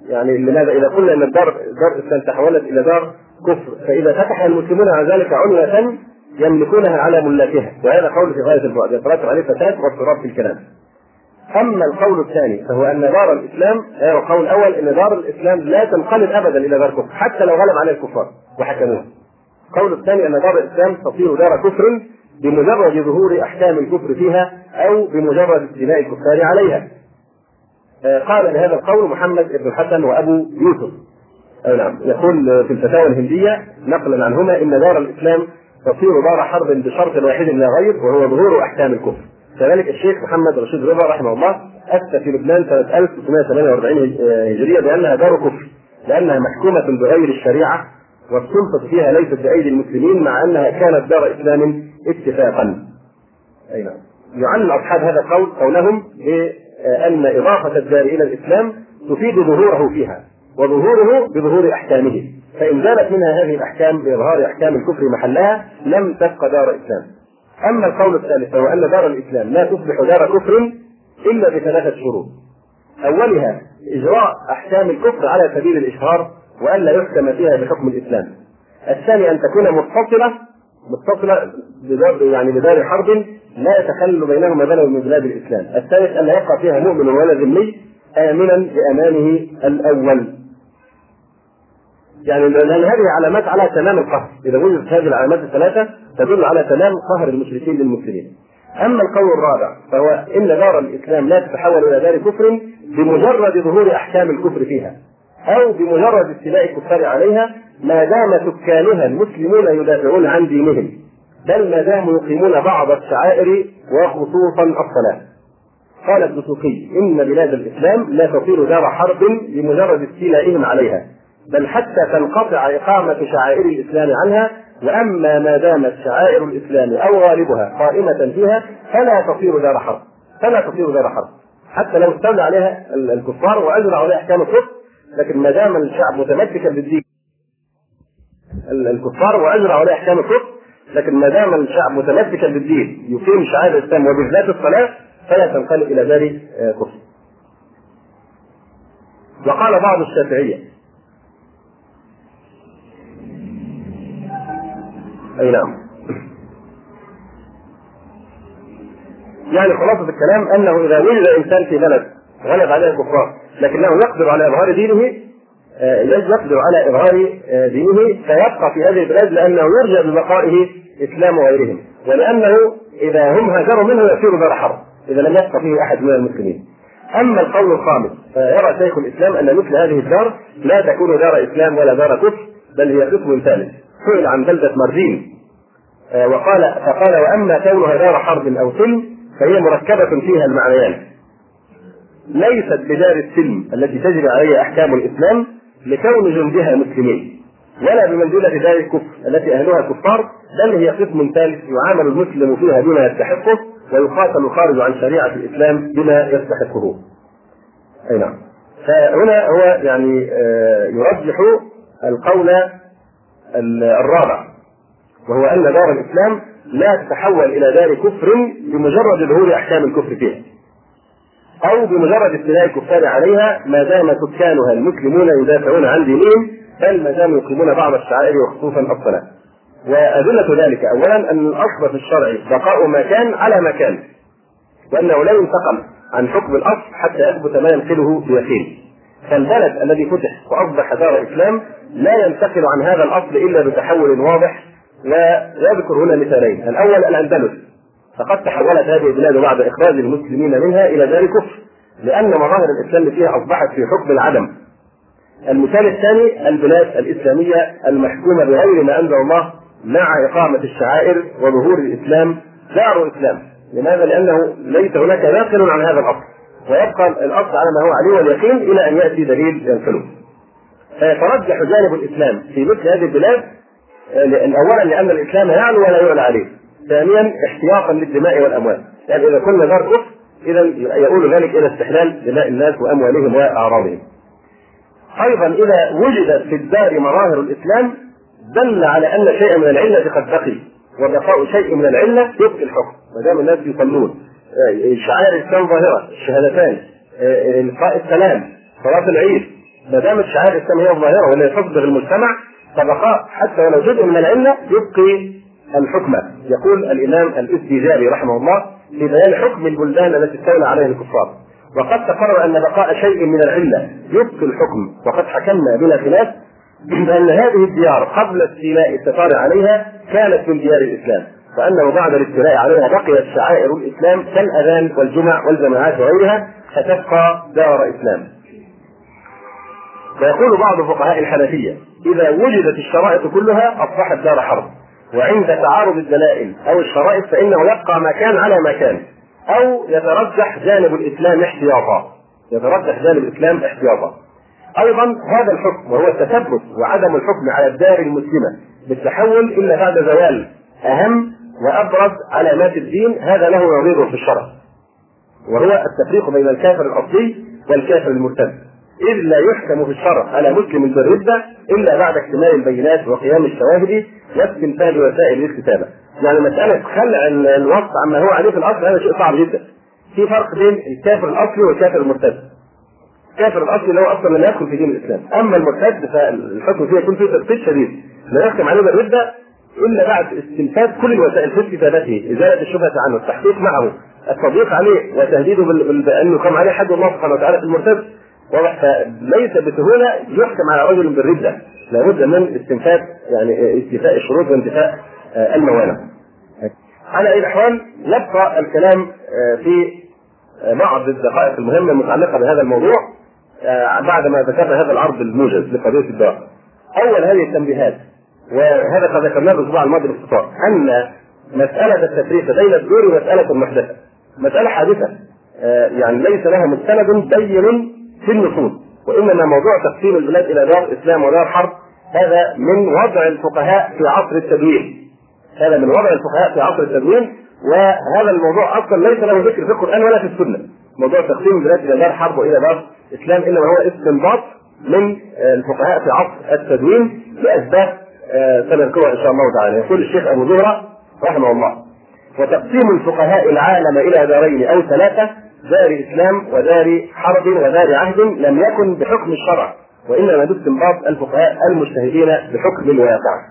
يعني لماذا؟ إذا قلنا إن الدار دار الإسلام تحولت إلى دار كفر فإذا فتح المسلمون على ذلك عنوة يملكونها على ملاكها وهذا قول في غاية البعد يترتب عليه فساد واضطراب في الكلام. أما القول الثاني فهو أن دار الإسلام هو القول الأول إن دار الإسلام لا تنقلب ابدا إلى دار كفر حتى لو غلب عليه الكفار وحكموه. القول الثاني أن دار الإسلام تصير دار كفر بمجرد ظهور أحكام الكفر فيها أو بمجرد استيلاء الكفار عليها. قال بهذا القول محمد بن الحسن وأبو يوسف. أي نعم يقول في الفتاوى الهندية نقلا عنهما إن دار الإسلام تصير دار حرب بشرط واحد لا غير وهو ظهور أحكام الكفر. كذلك الشيخ محمد رشيد رضا رحمه الله أفتى في لبنان سنة 1948 هجرية بأنها دار كفر لأنها محكومة بغير الشريعة والسلطة فيها ليست بأيدي المسلمين مع أنها كانت دار إسلام اتفاقا. أي نعم. يعلل أصحاب هذا القول قولهم بأن إضافة الدار إلى الإسلام تفيد ظهوره فيها وظهوره بظهور أحكامه فإن زالت منها هذه الأحكام بإظهار أحكام الكفر محلها لم تبق دار إسلام أما القول الثالث فهو أن دار الإسلام لا تصبح دار كفر إلا بثلاثة شروط. أولها إجراء أحكام الكفر على سبيل الإشهار والا يحكم فيها بحكم الإسلام. الثاني أن تكون متصلة متصلة بدار يعني بدار حرب لا يتخلل بينهما بلد من بلاد الإسلام. الثالث لا يبقى فيها مؤمن ولا ذمي امنا بأمانه الأول. يعني لأن هذه علامات على تمام القهر. إذا وجدت هذه العلامات الثلاثة تدل على تمام قهر المشركين للمسلمين. أما القول الرابع فهو إن دار الإسلام لا تتحول إلى دار كفر بمجرد ظهور أحكام الكفر فيها أو بمجرد استيلاء الكفار عليها ما دام سكانها المسلمون يدافعون عن دينهم بل ما داموا يقيمون بعض الشعائر وخصوصا الصلاة. قال ابن سوقي إن بلاد الإسلام لا تصير دار حرب بمجرد استيلائهم عليها. بل حتى تنقطع إقامة شعائر الإسلام عنها وأما ما دامت شعائر الإسلام أو غالبها قائمة فيها فلا تصير دار حرب فلا تصير دار حرب حتى لو استولى عليها الكفار واجروا عليها أحكام الكفر لكن ما دام الشعب متمسكا بالدين الكفار واجروا عليها أحكام الكفر لكن ما دام الشعب متمسكا بالدين يقيم شعائر الإسلام وبالذات الصلاة فلا تنقلب إلى دار كفر. وقال بعض الشافعية أي نعم. يعني خلاصة الكلام أنه إذا وجد إنسان في بلد غلب عليه الكفار لكنه يقدر على إظهار دينه آه، يقدر على إظهار آه، دينه فيبقى في هذه البلاد لأنه يرجى ببقائه إسلام غيرهم ولأنه إذا هم هاجروا منه يصير دار حرب. إذا لم يبقى فيه أحد من المسلمين. أما القول الخامس فيرى شيخ الإسلام أن مثل هذه الدار لا تكون دار إسلام ولا دار كفر بل هي قسم ثالث. سئل عن بلدة مردين آه، وقال فقال وأما كونها دار حرب أو سلم فهي مركبة فيها المعنيان ليست بدار السلم التي تجري عليها أحكام الإسلام لكون جندها مسلمين ولا بمنزلة دار الكفر التي أهلها كفار بل هي قسم ثالث يعامل المسلم فيها بما يستحقه ويقاتل الخارج عن شريعة الإسلام بما يستحقه. أي نعم. فهنا هو يعني آه، يرجح القول الرابع وهو أن دار الإسلام لا تتحول إلى دار كفر بمجرد ظهور أحكام الكفر فيها. أو بمجرد استيلاء الكفار عليها ما دام سكانها المسلمون يدافعون عن دينهم بل ما داموا يقيمون بعض الشعائر وخصوصا الصلاة. وأدلة ذلك أولا أن الأصل في الشرع بقاء ما كان على ما كان وأنه لا ينتقل عن حكم الأصل حتى يثبت ما ينقله بيقين فالبلد الذي فتح وأصبح دار إسلام لا ينتقل عن هذا الأصل إلا بتحول واضح. ويذكر هنا مثالين. الأول الأندلس. فقد تحولت هذه البلاد بعد إخراج المسلمين منها إلى دار كفر لأن مظاهر الإسلام فيها أصبحت في حكم العدم. المثال الثاني البلاد الإسلامية المحكومة بغير ما أنزل الله مع إقامة الشعائر وظهور الإسلام دار إسلام. لماذا؟ لأنه ليس هناك ناقل عن هذا الأصل. ويبقى الأصل على ما هو عليه واليقين إلى أن يأتي دليل ينقله فيترجح جانب الإسلام في مثل هذه البلاد أولا لأن الإسلام يعلو ولا يعلى عليه. ثانيا احتياطا للدماء والأموال. يعني إذا كنا دار كفر إذا يقول ذلك إلى استحلال دماء الناس وأموالهم وأعراضهم. أيضا إذا وجدت في الدار مظاهر الإسلام دل على أن شيئا من العلة قد بقي وبقاء شيء من العلة يبقي الحكم ما دام الناس يصلون. آه، شعائر الاسلام ظاهرة الشهادتان آه، إلقاء السلام صلاة العيد. ما دامت شعائر الاسلام هي الظاهرة ولا تصبغ المجتمع فبقاء حتى ولو جزء من العله يبقي الحكم. يقول الإمام الاستيزابي رحمه الله في بيان حكم البلدان التي استولى عليها الكفار. وقد تقرر أن بقاء شيء من العلة يبقي الحكم. وقد حكمنا بلا خلاف بأن هذه الديار قبل استيلاء التتار عليها كانت من ديار الإسلام. وأنه بعد الاستيلاء عليها بقيت شعائر الإسلام كالأذان والجمع والجماعات وغيرها فتبقى دار إسلام. ويقول بعض فقهاء الحنفية إذا وجدت الشرائط كلها أصبحت دار حرب وعند تعارض الدلائل أو الشرائط فإنه يبقى ما كان على ما كان أو يترجح جانب الإسلام احتياطا يترجح جانب الإسلام احتياطا. أيضا هذا الحكم وهو التثبت وعدم الحكم على الدار المسلمة بالتحول إلا بعد زوال أهم وأبرز علامات الدين هذا له نظير في الشرع. وهو التفريق بين الكافر الأصلي والكافر المرتد. إذ لا يحكم في الشرع على مسلم بالردة إلا بعد اكتمال البينات وقيام الشواهد واستنفاذ وسائل الاستتابة. يعني مسألة خلع الوصف عما هو عليه في الأصل هذا شيء صعب جدا. في فرق بين الكافر الأصلي والكافر المرتد. الكافر الأصلي اللي هو أصلا لم يدخل في دين الإسلام. أما المرتد فالحكم فيه يكون فيه تثبيت شديد. لا يحكم عليه بالردة الا بعد استنفاذ كل الوسائل في استفادته إزالة الشبهة عنه التحقيق معه التضييق عليه وتهديده بان يقام عليه حد الله سبحانه وتعالى في المرتد واضح فليس بسهوله يحكم على رجل بالردة لابد من استنفاذ يعني استيفاء الشروط وانتفاء الموانع. على أي الأحوال يبقى الكلام في بعض الدقائق المهمة المتعلقة بهذا الموضوع بعد ما ذكرنا هذا العرض الموجز لقضية الدار. أول هذه التنبيهات وهذا قد ذكرناه الأسبوع الماضي باختصار أن مسألة التفريق بين الدور مساله محدثه مسألة حادثة يعني ليس لها مستند بين في النصوص وإنما موضوع تقسيم البلاد إلى دار إسلام ودار حرب. هذا من وضع الفقهاء في عصر التدوين. هذا من وضع الفقهاء في عصر التدوين وهذا الموضوع أصلا ليس له ذكر في القرآن ولا في السنة. موضوع تقسيم البلاد إلى دار حرب وإلى دار إسلام إنما هو استنباط من الفقهاء في عصر التدوين لأسباب سنذكرها إن شاء الله تعالى يقول الشيخ أبو زهرة رحمه الله وتقسيم الفقهاء العالم إلى دارين أو ثلاثة دار إسلام ودار حرب ودار عهد لم يكن بحكم الشرع وإنما باستنباط الفقهاء المجتهدين بحكم الواقع.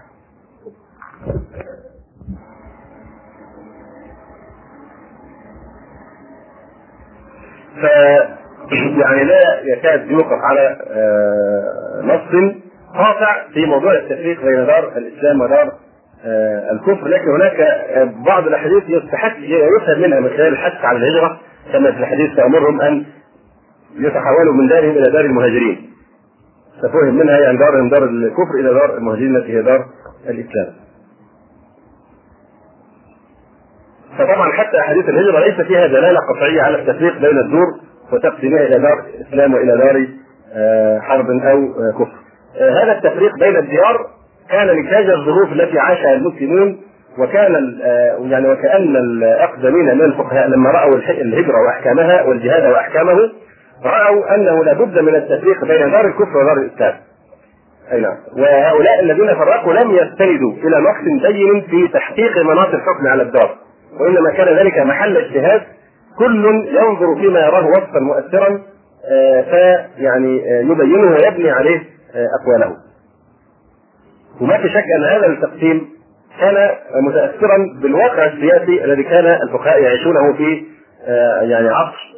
ف يعني لا يكاد يوقف على نص قاطع في موضوع التفريق بين دار الإسلام ودار الكفر لكن هناك بعض الأحاديث يستحق يفهم منها من خلال الحث على الهجرة كما في الحديث تامرهم أن يتحولوا من دارهم إلى دار المهاجرين. ففهم منها يعني دار من دار الكفر إلى دار المهاجرين التي هي دار الإسلام. فطبعا حتى أحاديث الهجرة ليس فيها دلالة قطعية على التفريق بين الدور وتقسيمها إلى دار اسلام وإلى دار حرب أو كفر. هذا التفريق بين الديار كان نتاج الظروف التي عاشها المسلمون وكان يعني وكأن الأقدمين من الفقهاء لما رأوا الهجرة وأحكامها والجهاد وأحكامه رأوا أنه لابد من التفريق بين دار الكفر ودار الإسلام. أي نعم وهؤلاء الذين فرقوا لم يستندوا إلى نقص بين في تحقيق مناط الحكم على الدار وإنما كان ذلك محل اجتهاد كل ينظر فيما يراه وصفا مؤثرا فيعني يبينه ويبني عليه أقواله. وما في شك أن هذا التقسيم كان متاثرا بالواقع السياسي الذي كان الفقهاء يعيشونه في يعني عصر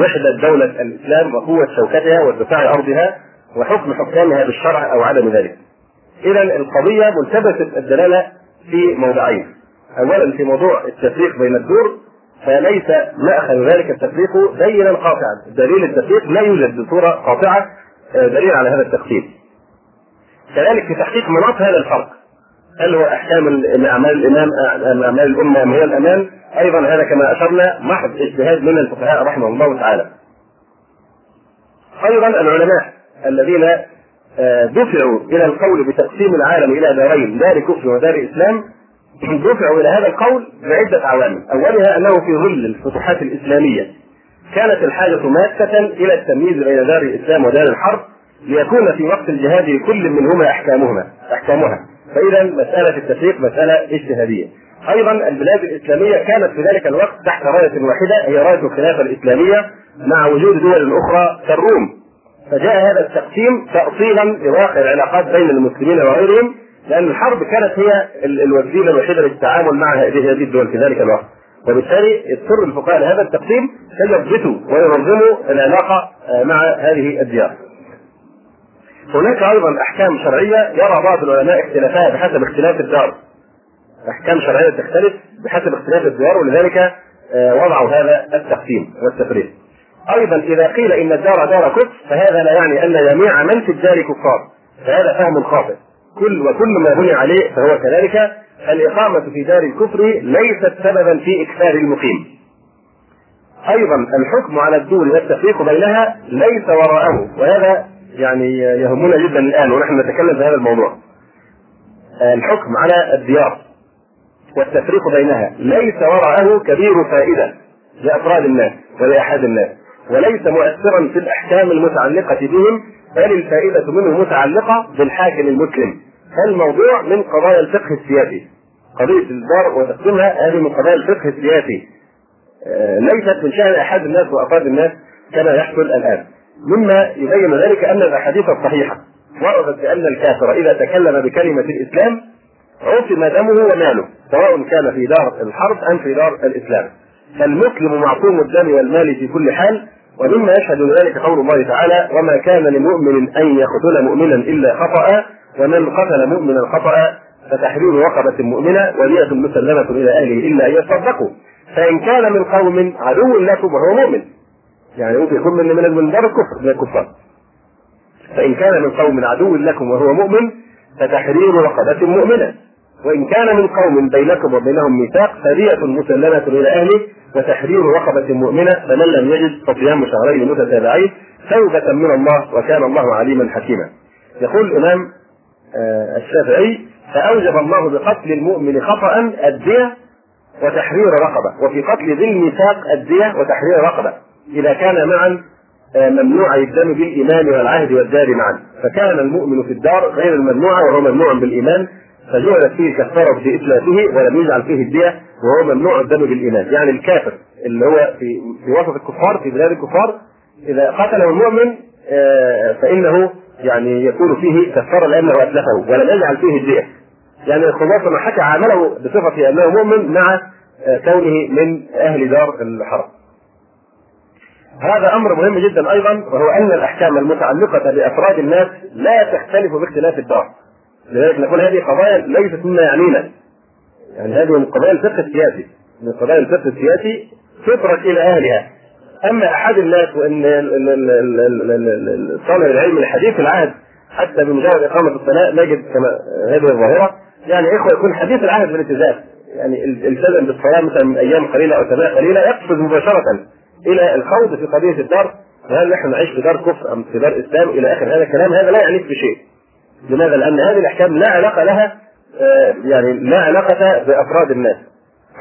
وحدة دولة الإسلام وقوة شوكتها وارتفاع أرضها وحكم حكامها بالشرع أو عدم ذلك. اذا القضية ملتبسه الدلالة في موضعين. اولا في موضوع التفريق بين الدور فليس مأخذ ذلك التفريق دليلا قاطعا، دليل التفريق لا يوجد بصورة قاطعة دليل على هذا التقسيم. كذلك في تحقيق مناط هذا الفرق هل هو أحكام الاعمال الإمام أعمال الأمة ام هي الأمان؟ أيضا هذا كما أشرنا محض اجتهاد من الفقهاء رحمه الله تعالى. أيضا العلماء الذين دفعوا إلى القول بتقسيم العالم إلى دارين دار كفر ودار إسلام دفعوا إلى هذا القول بعدة عوامل، أولها أنه في ظل الفتوحات الإسلامية كانت الحاجة ماسة إلى التمييز بين دار الإسلام ودار الحرب ليكون في وقت الجهاد لكل منهما أحكامهما أحكامها. فإذا مسألة التفريق مسألة اجتهادية. أيضا البلاد الإسلامية كانت في ذلك الوقت تحت راية واحدة هي راية الخلافة الإسلامية مع وجود دول أخرى كالروم. فجاء هذا التقسيم تاصيلا لواقع العلاقات بين المسلمين وغيرهم لأن الحرب كانت هي الوسيلة الوحيدة للتعامل مع هذه الدول في ذلك الوقت. وبالتالي اضطر الفقهاء لهذا التقسيم كي يضبطوا وينظموا العلاقة مع هذه الديار هناك أيضا أحكام شرعية يرى بعض العلماء اختلافها بحسب اختلاف الدار. أحكام شرعية تختلف بحسب اختلاف الديار ولذلك وضعوا هذا التقسيم والتفريق. أيضا إذا قيل إن الدار دار كفر فهذا لا يعني أن جميع من في الدار كفار. فهذا فهم خاطئ. كل وكل ما بني عليه فهو كذلك الإقامة في دار الكفر ليست سببا في إكثار المقيم. أيضا الحكم على الدول والتفريق بينها ليس وراءه وهذا يعني يهمنا جدا الآن ونحن نتكلم في هذا الموضوع. الحكم على الديار والتفريق بينها ليس وراءه كبير فائدة لأفراد الناس ولأحد الناس وليس مؤثرا في الأحكام المتعلقة بهم بل الفائدة منه متعلقة بالحاكم المسلم فالموضوع من قضايا الفقه السياسي. قضية الدار وتقسيمها هذه من قضايا الفقه السياسي. آه، ليست من شأن أحد الناس وأفراد الناس كما يحصل الآن. مما يبين ذلك أن الأحاديث الصحيحة وردت بأن الكافر إذا تكلم بكلمة الإسلام عصم دمه وماله سواء كان في دار الحرب أم في دار الإسلام. فالمسلم معصوم الدم والمال في كل حال ومما يشهد ذلك قول الله تعالى وما كان لمؤمن أن يقتل مؤمنا إلا خطأ ومن قتل مؤمنا خطأ فتحرير رقبة مؤمنة ولية مسلمة إلى أهله إلا أن يصدقوا. فإن كان من قوم عدو لكم وهو مؤمن يعني ممكن يكون من من دار الكفر من الكفار. فإن كان من قوم عدو لكم وهو مؤمن فتحرير رقبة مؤمنة. وإن كان من قوم بينكم وبينهم ميثاق فدية مسلمة إلى أهله وتحرير رقبة مؤمنة فمن لم يجد فصيام شهرين متتابعين توبة من الله وكان الله عليما حكيما. يقول الإمام الشافعي فأوجب الله بقتل المؤمن خطأ الدية وتحرير رقبة وفي قتل ذي الميثاق الدية وتحرير رقبة إذا كان معا آه، ممنوع الدم بالإيمان والعهد والدار معا فكان المؤمن في الدار غير الممنوع وهو ممنوع بالإيمان فجعلت فيه كفارة في إتلافه ولم يجعل فيه الدية وهو ممنوع الدم بالإيمان. يعني الكافر اللي هو في في وسط الكفار في بلاد الكفار إذا قتله المؤمن آه، فإنه يعني يكون فيه كفارة لأنه أتلفه ولم يجعل فيه الدية. يعني الخلاصة ما حكى عمله بصفة أنه مؤمن مع آه، كونه من أهل دار الحرب هذا أمر مهم جدا أيضا وهو أن الأحكام المتعلقة بأفراد الناس لا تختلف باختلاف الدار. لذلك نقول هذه قضايا ليست مما يعنينا. يعني هذه من قضايا الفقه السياسي. من قضايا الفقه السياسي تترك إلى أهلها. أما أحد الناس وإن طالب العلم الحديث العهد حتى بمجرد إقامة الصلاة نجد كما هذه الظاهرة. يعني إخوة يكون حديث العهد بالالتزام. يعني التزم بالصلاه مثلا من أيام قليلة أو سنوات قليلة يقفز مباشرة إلى الخوض في قضية الدار. وهل نحن نعيش في دار كفر أم في دار إسلام إلى آخر هذا الكلام؟ هذا لا يعنيك بشيء. لماذا؟ لأن هذه الأحكام لا علاقة لها آه، يعني لا علاقة بأفراد الناس.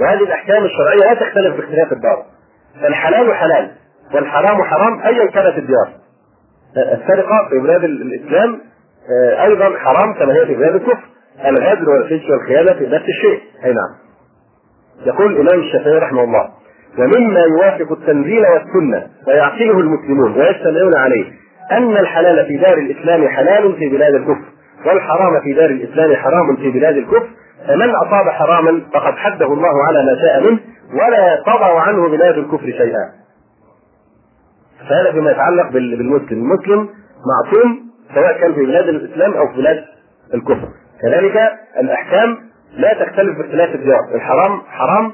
وهذه الأحكام الشرعية لا تختلف باختلاف الدار. فالحلال حلال والحرام حرام ايا كانت الديار. السرقة في بلاد الإسلام آه، أيضا حرام كما هي في بلاد الكفر. الغدر والفش والخيانة في نفس الشيء. أي نعم. يقول الإمام الشافعي رحمه الله ومما يوافق التنزيل والسنة ويعقله المسلمون ويجتمعون عليه أن الحلال في دار الإسلام حلال في بلاد الكفر والحرام في دار الإسلام حرام في بلاد الكفر فمن أصاب حراما فقد حده الله على ما شاء منه ولا تضع عنه بلاد الكفر شيئا. فهذا فيما يتعلق بالمسلم، المسلم معصوم سواء كان في بلاد الإسلام أو في بلاد الكفر. كذلك الأحكام لا تختلف باختلاف الديار، الحرام حرام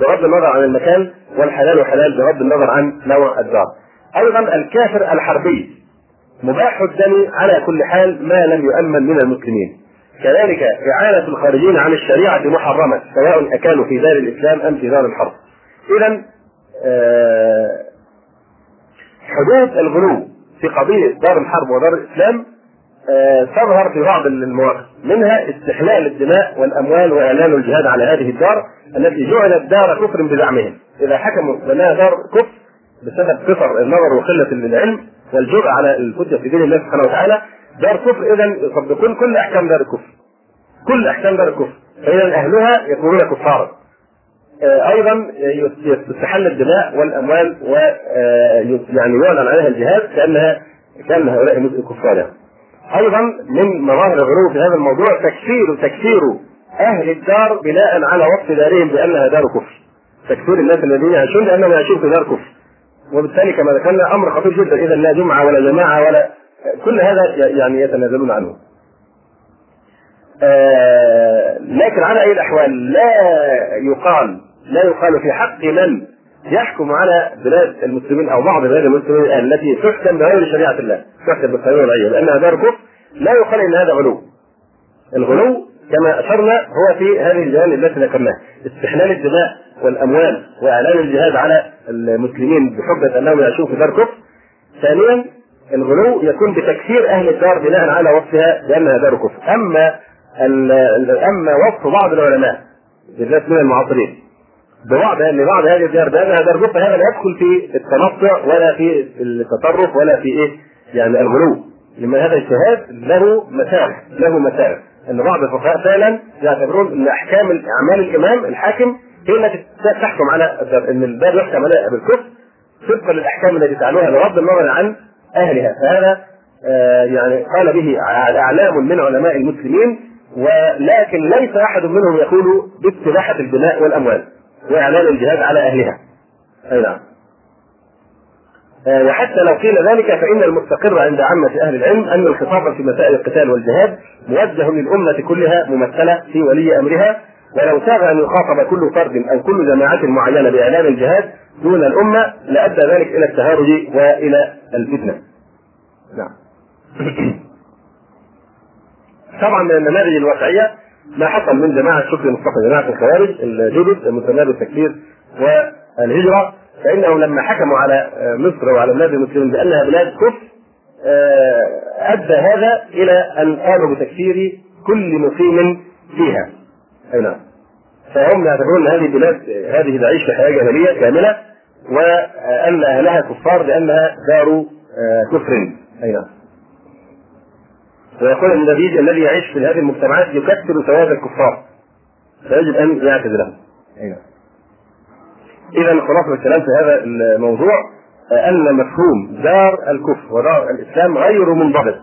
بغض النظر عن المكان والحلال حلال بغض النظر عن نوع الدار. أيضا الكافر الحربي مباح الدم على كل حال ما لم يؤمن من المسلمين. كذلك إعانة الخارجين عن الشريعة محرمة سواء أكانوا في دار الإسلام أم في دار الحرب. إذا آه، حدود الغلو في قضية دار الحرب ودار الإسلام آه، تظهر في بعض المواقف منها استحلال الدماء والأموال وإعلان الجهاد على هذه الدار التي جعلت دار كفر بزعمهم إذا حكموا بانها دار كفر بسبب كفر النظر وقلة العلم والجرأة على الفتية في دين الله سبحانه وتعالى دار كفر اذا يطبقون كل أحكام دار الكفر كل أحكام دار الكفر فاذا أهلها يكونون كفارا آه، أيضا تستحل الدماء والأموال و آه، يعني يعلن عليها الجهاد كأنها كأن هؤلاء كفار يعني. أيضا من مظاهر الغلو في هذا الموضوع تكفير تكفير أهل الدار بناء على وصف دارهم بأنها دار كفر. تكفير الناس الذين يعيشون لانهم يعيشون في دار كفر. وبالتالي كما ذكرنا أمر خطير جدا. اذا لا جمعة ولا جماعة ولا كل هذا يعني يتنازلون عنه. آه لكن على أي الأحوال لا يقال لا يقال في حق من يحكم على بلاد المسلمين أو بعض بلاد المسلمين التي تحكم بغير شريعة الله تحكم بالقانون العية لانها دار كفر لا يقال إن هذا غلو. الغلو كما أشرنا هو في هذه الجوانب التي ذكرناها استحلال الدماء والأموال وإعلان الجهاد على المسلمين بحجة انهم يعيشون في دار كفر ثانيا الغلو يكون بتكفير أهل الدار بناء على وصفها بانها دار كفر. أما أما وصف بعض العلماء بالذات من المعاصرين ببعض لأن بعض هذه الديار بأنها درجتها هذا لا يدخل في التنطع ولا في التطرف ولا في إيه؟ يعني الغلو. لما هذا اجتهاد له مسار له مسار إن بعض الفقهاء فعلا يعتبرون إن أحكام اعمال الإمام الحاكم هي التي تحكم على إن الباب يحكم على بالكفر طبقا للأحكام التي تعلوها بغض النظر عن أهلها. فهذا آه يعني قال به أعلام من علماء المسلمين ولكن ليس أحد منهم يقول باستباحة البناء والأموال وإعلان الجهاد على أهلها. أي نعم. آه، وحتى لو قيل ذلك فإن المستقر عند عامة أهل العلم أن الخطاب في مسائل القتال والجهاد موجه للأمة كلها ممثلة في ولي أمرها. ولو ساغ أن يخاطب كل فرد أو كل جماعة معينة بإعلان الجهاد دون الأمة لأدى ذلك إلى التهارج وإلى الفتنة. نعم. طبعا من النماذج الواقعية ما حصل من جماعة شكر مصطفى جماعة الخوارج الجدد المتنابي التكفير والهجرة فإنهم لما حكموا على مصر وعلى بلاد المسلمين بأنها بلاد كفر آه، أدى هذا إلى أن قاموا بتكفير كل مقيم فيها أي نعم فهم يعتبرون هذه البلاد هذه تعيش في حياه جاهليه كاملة وأن أهلها كفار لأنها دار آه، كفر. أي نعم. ويقول النبي الذي يعيش في هذه المجتمعات يكثر ثواب الكفار. فيجب أن يعتزلهم أي نعم. إذا خلاصة الكلام في هذا الموضوع أن مفهوم دار الكفر ودار الإسلام غير منضبط.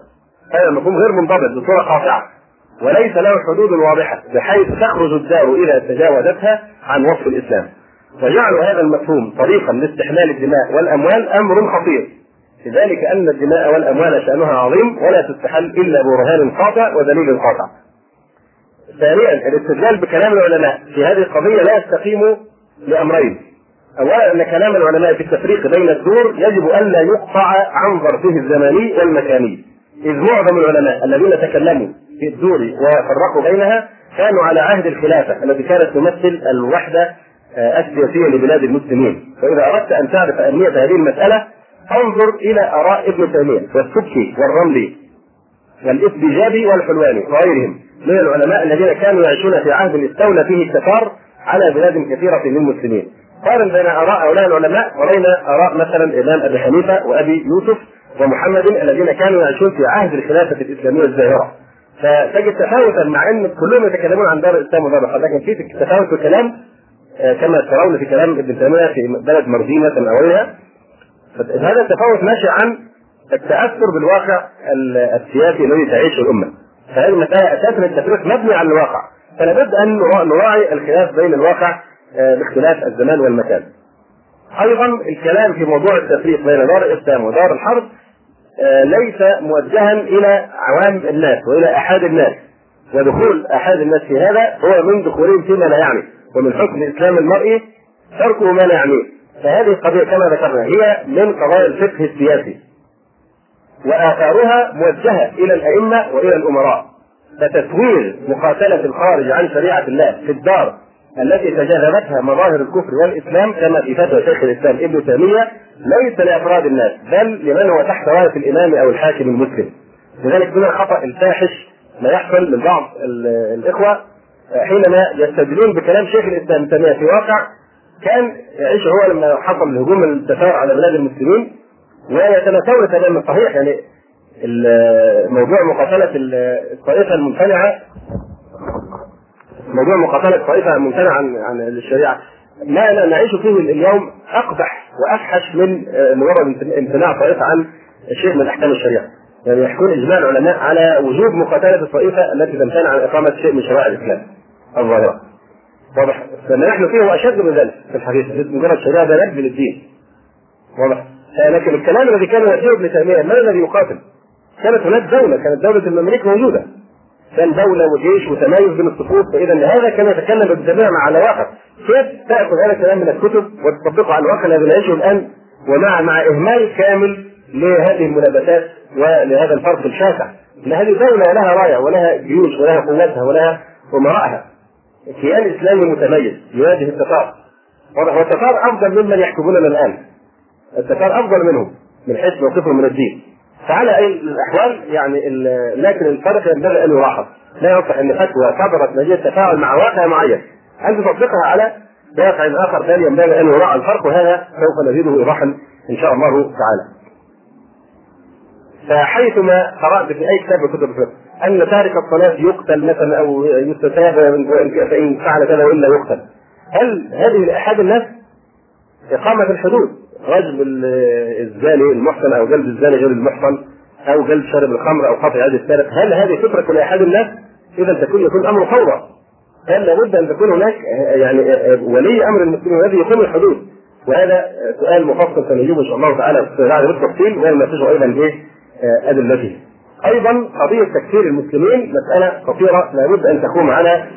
هذا المفهوم غير منضبط بصورة قاطعة. وليس له حدود واضحة بحيث تخرج الدار اذا تجاوزتها عن وصف الإسلام. وجعل هذا المفهوم طريقا لاستحلال الدماء والأموال أمر خطير لذلك أن الدماء والأموال شأنها عظيم ولا تستحل إلا برهان قاطع ودليل قاطع. ثانيا الاستدلال بكلام العلماء في هذه القضية لا يستقيم لأمرين. اولا أن كلام العلماء في التفريق بين الدور يجب الا يقطع عن ظرفه الزمني والمكاني إذ معظم العلماء الذين تكلموا في الدور وفرقوا بينها كانوا على عهد الخلافة التي كانت تمثل الوحدة السياسيه لبلاد المسلمين. فإذا أردت أن تعرف أهمية هذه المسألة انظر إلى آراء ابن تيمية والسبكي والرملي والاسبجابي والحلواني وغيرهم من العلماء الذين كانوا يعيشون في عهد استولى فيه التتار على بلاد كثيرة من المسلمين. قارن بين آراء هؤلاء العلماء وبين آراء مثلا الامام أبي حنيفة وأبي يوسف ومحمد الذين كانوا يعيشون في عهد الخلافة الإسلامية الزاهرة. فتجد تفاوتا مع إن كلهم يتكلمون عن دار الإسلام ودار الحرب لكن في تفاوت في الكلام آه، كما ترون في كلام ابن تيمية في بلد أو غيرها. هذا التفاوت ناشئ عن التأثر بالواقع السياسي الذي تعيشه الأمة. فهذه المسألة أساسا التفريق مبني على الواقع. فلا بد أن نراعي الخلاف بين الواقع آه، باختلاف الزمان والمكان. أيضا الكلام في موضوع التفريق بين دار الإسلام ودار الحرب آه، ليس موجها إلى عوام الناس وإلى احاد الناس. ودخول احاد الناس في هذا هو من دخولهم فيما لا يعني. ومن حكم اسلام المرء تركه ما لا يعنيه. فهذه القضية كما ذكرنا هي من قضايا الفقه السياسي. وآثارها موجهة إلى الأئمة وإلى الأمراء. فتسوير مقاتلة الخارج عن شريعة الله في الدار التي تجاذبتها مظاهر الكفر والإسلام كما في فتوى شيخ الإسلام ابن تيمية ليس لأفراد الناس بل لمن هو تحت رايه الإمام أو الحاكم المسلم. لذلك من الخطأ الفاحش ما يحصل من بعض الإخوة حينما يستدلون بكلام شيخ الإسلام تيمية في واقع كأن يعيش هو لما حصل الهجوم التتار على بلاد المسلمين ويتناسون تماما صحيح يعني موضوع مقاتلة الطائفة الممتنعه موضوع مقاتلة طائفه ممتنعه عن عن الشريعة ما نعيش فيه اليوم أقبح وأفحش من مجرد امتناع طائفه عن شيء من أحكام الشريعة. يعني يحكون إجماع العلماء على وجوب مقاتلة الطائفة التي تمتنع عن إقامة شيء من شرائع الإسلام الظاهره. واضح؟ فما نحن فيه هو أشد من ذلك في الحقيقة مجرد ده نبذ للدين. واضح؟ لكن الكلام الذي كان يأتيه ابن تيمية من الذي يقاتل؟ كانت هناك دولة كانت دولة المماليك موجودة كان دولة وجيش وتمايز بين الصفوف فإذا هذا كان يتكلم بالجميع مع الواقع كيف تأخذ هذا الكلام من الكتب وتطبقه على الواقع الذي نعيشه الآن ومع مع إهمال كامل لهذه المنابسات ولهذا الفرق الشاسع ان هذه دولة لها راية ولها جيوش ولها قوتها ولها أمرائها كيان إسلامي متميز يواجه التتار والتتار أفضل ممن يحكموننا الآن. التتار أفضل منهم من حيث موقفهم من الدين. فعلى أي الأحوال يعني لكن الفرق ينبغي أن يلاحظ. لا يصح أن فتوى صدرت نتيجه تفاعل مع واقع معين. ان تطبقها على واقع آخر؟ ثاني ينبغي أن يراعى الفرق وهذا سوف نزيده ايضاحا إن شاء الله تعالى. فحيثما قرأت في أي كتاب من كتب الفقه أن تارك الصلاة يقتل مثلا أو يستتاب فإن فعل كذا وإلا يقتل. هل هذه لأحد الناس إقامة الحدود رجم الزاني المحسن أو جلد الزاني غير المحسن أو جلد شارب الخمر أو قطع يد السارق هل هذه تترك لأحد الناس؟ إذا تكون يكون أمر فوضى هل لابد أن تكون هناك يعني ولي أمر المسلمين الذي يقيم الحدود وهذا سؤال مفصل سنجيبه إن شاء الله تعالى بعد بالتفصيل ونناقشه أيضا بايه أدلته. أيضا قضية تكفير المسلمين مسألة خطيرة لابد أن تقوم على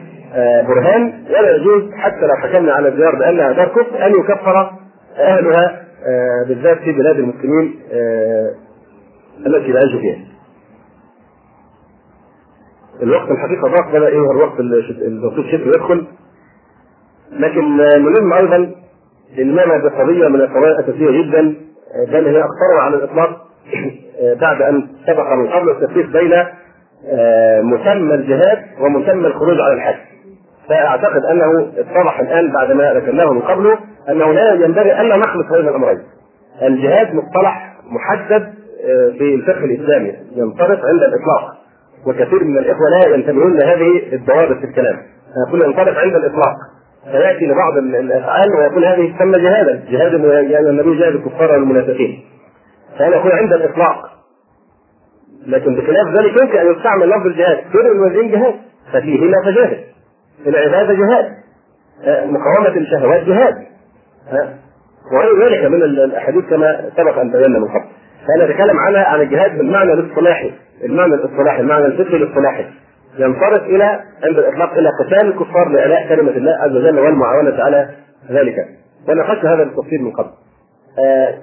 برهان ولا يجوز حتى لو حكمنا على الديار بأنها دار كفر أن يكفر أهلها بالذات في بلاد المسلمين التي يعيش فيها. الوقت الحقيقة ضاق بدأ إيه الوقت الدكتور شكل يدخل لكن مهم أيضا المعنى بقضية من القضايا الأساسية جدا بل هي اكثرها على الإطلاق بعد أن سبق من قبل التفريق بين مسمى الجهاد ومسمى الخروج على الحج. فأعتقد أنه اتضح الآن بعد ما ذكرناه من قبله أنه لا ينبغي الا نخلط بين الأمرين. الجهاد مصطلح محدد في الفقه الإسلامي ينطبق عند الإطلاق وكثير من الإخوة لا ينتبهون لهذه الضوابط في الكلام يقول ينطبق عند الإطلاق فيأتي لبعض الأفعال ويقول هذه تسمى جهادا جهاد يعني النبي جاهد الكفار والمنافقين فهذا يكون عند الاطلاق لكن بخلاف ذلك يمكن أن يستعمل لفظ الجهاد. كل الوزين جهاد ففيهما فجاهد العبادة جهاد. مقاومة الشهوات جهاد. وغير ذلك من الأحاديث كما سبق أن بينا من قبل. فانا اتكلم عنها عن الجهاد بالمعنى الاصطلاحي. المعنى الاصطلاحي المعنى الفقهي الاصطلاحي. ينصرف إلى عند الإطلاق إلى قتال الكفار لإعلاء كلمة الله عز وجل والمعاونة على ذلك. وناقشت هذا بالتفصيل من قبل. آه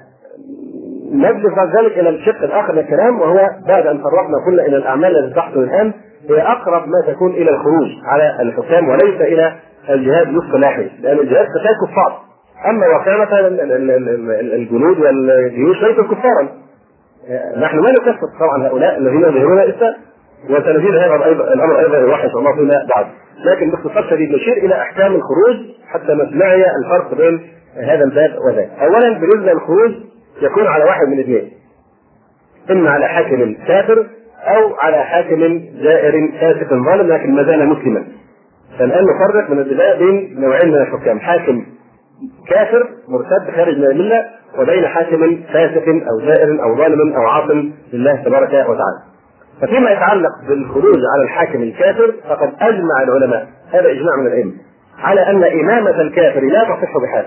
بعد ذلك إلى الشق الآخر من الكلام وهو بعد أن فرقنا كل إلى الأعمال التي تحصل الآن هي أقرب ما تكون إلى الخروج على الحكام وليس إلى الجهاد الاصطلاحي لأن الجهاد قتال كفار. أما واقع مثلا الجنود والجيوش ليسوا كفارا. نحن لا نكفر طبعا هؤلاء الذين يظهرون الإسلام وسنزيد هذا أيضا الأمر أيضا يوحي ان الله فيما بعد. لكن باختصار شديد نشير إلى أحكام الخروج حتى نسمعي الفرق بين هذا الباب وذاك. اولا بالنسبة للخروج يكون على واحد من اثنين إما على حاكم كافر أو على حاكم جائر فاسق ظالم لكن ما زال مسلما فالآن نفرق من البدايه بين نوعين من الحكام حاكم كافر مرتد خارج من الملة وبين حاكم فاسق أو جائر أو ظالم أو عاصم لله تبارك وتعالى. ففيما يتعلق بالخروج على الحاكم الكافر فقد أجمع العلماء هذا إجماع من العلم على أن إمامة الكافر لا تصح بحال.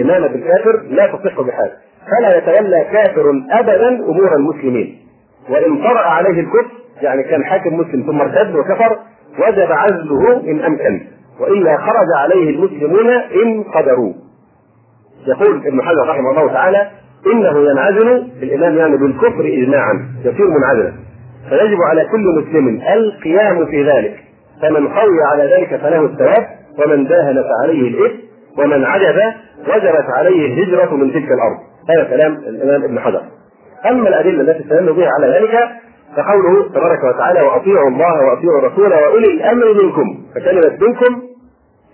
إمامة الكافر لا تصح بحال. فلا يتولى كافر ابدا أمور المسلمين. وإن طرا عليه الكفر يعني كان حاكم مسلم ثم ارتد وكفر وجب عزله إن أمكن وإلا خرج عليه المسلمون إن قدروا. يقول ابن حجر رحمه الله تعالى إنه ينعزل الإمام يعني بالكفر اجماعا يصير منعزلا فيجب على كل مسلم القيام في ذلك فمن قوي على ذلك فله الثواب ومن داهن فعليه الإثم ومن عجز وجبت عليه الهجرة من تلك الأرض هذا كلام الإمام ابن حجر أما الأدلة التي استدل بها على ذلك فقوله تبارك وتعالى وأطيعوا الله وأطيعوا الرسول وأولي الأمر منكم فكلمة منكم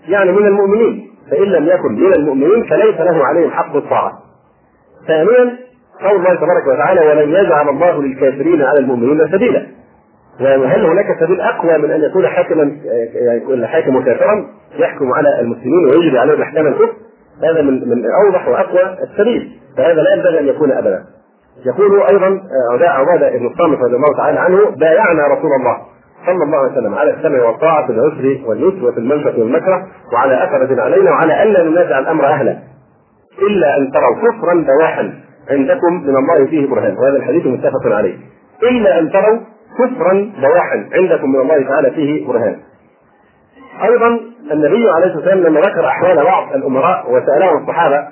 يعني من المؤمنين فإن لم يكن من المؤمنين فليس له عليهم حق الطاعة. ثانيا قول الله تبارك وتعالى ولن يجعل الله للكافرين على المؤمنين سبيلا. وهل هناك سبيل أقوى من أن يكون حاكما يكون الحاكم كافرا يحكم على المسلمين ويجري عليهم إحكام الكفر؟ هذا من من أوضح وأقوى السبيل، فهذا لا ينبغي أن يكون ابدا. يقول أيضا عبادة بن الصامت رضي الله تعالى عنه بايعنا رسول الله صلى الله عليه وسلم على السمع والطاعة في العسر واليسر وفي المنفة والمكره وعلى أثرة علينا وعلى ألا ننازع الأمر أهله إلا أن تروا كفرا بواحا عندكم من الله فيه برهان وهذا الحديث متفق عليه إلا أن تروا كفرا بواحا عندكم من الله تعالى فيه برهان. أيضا النبي عليه الصلاة والسلام لما ذكر أحوال بعض الأمراء وسألهم الصحابة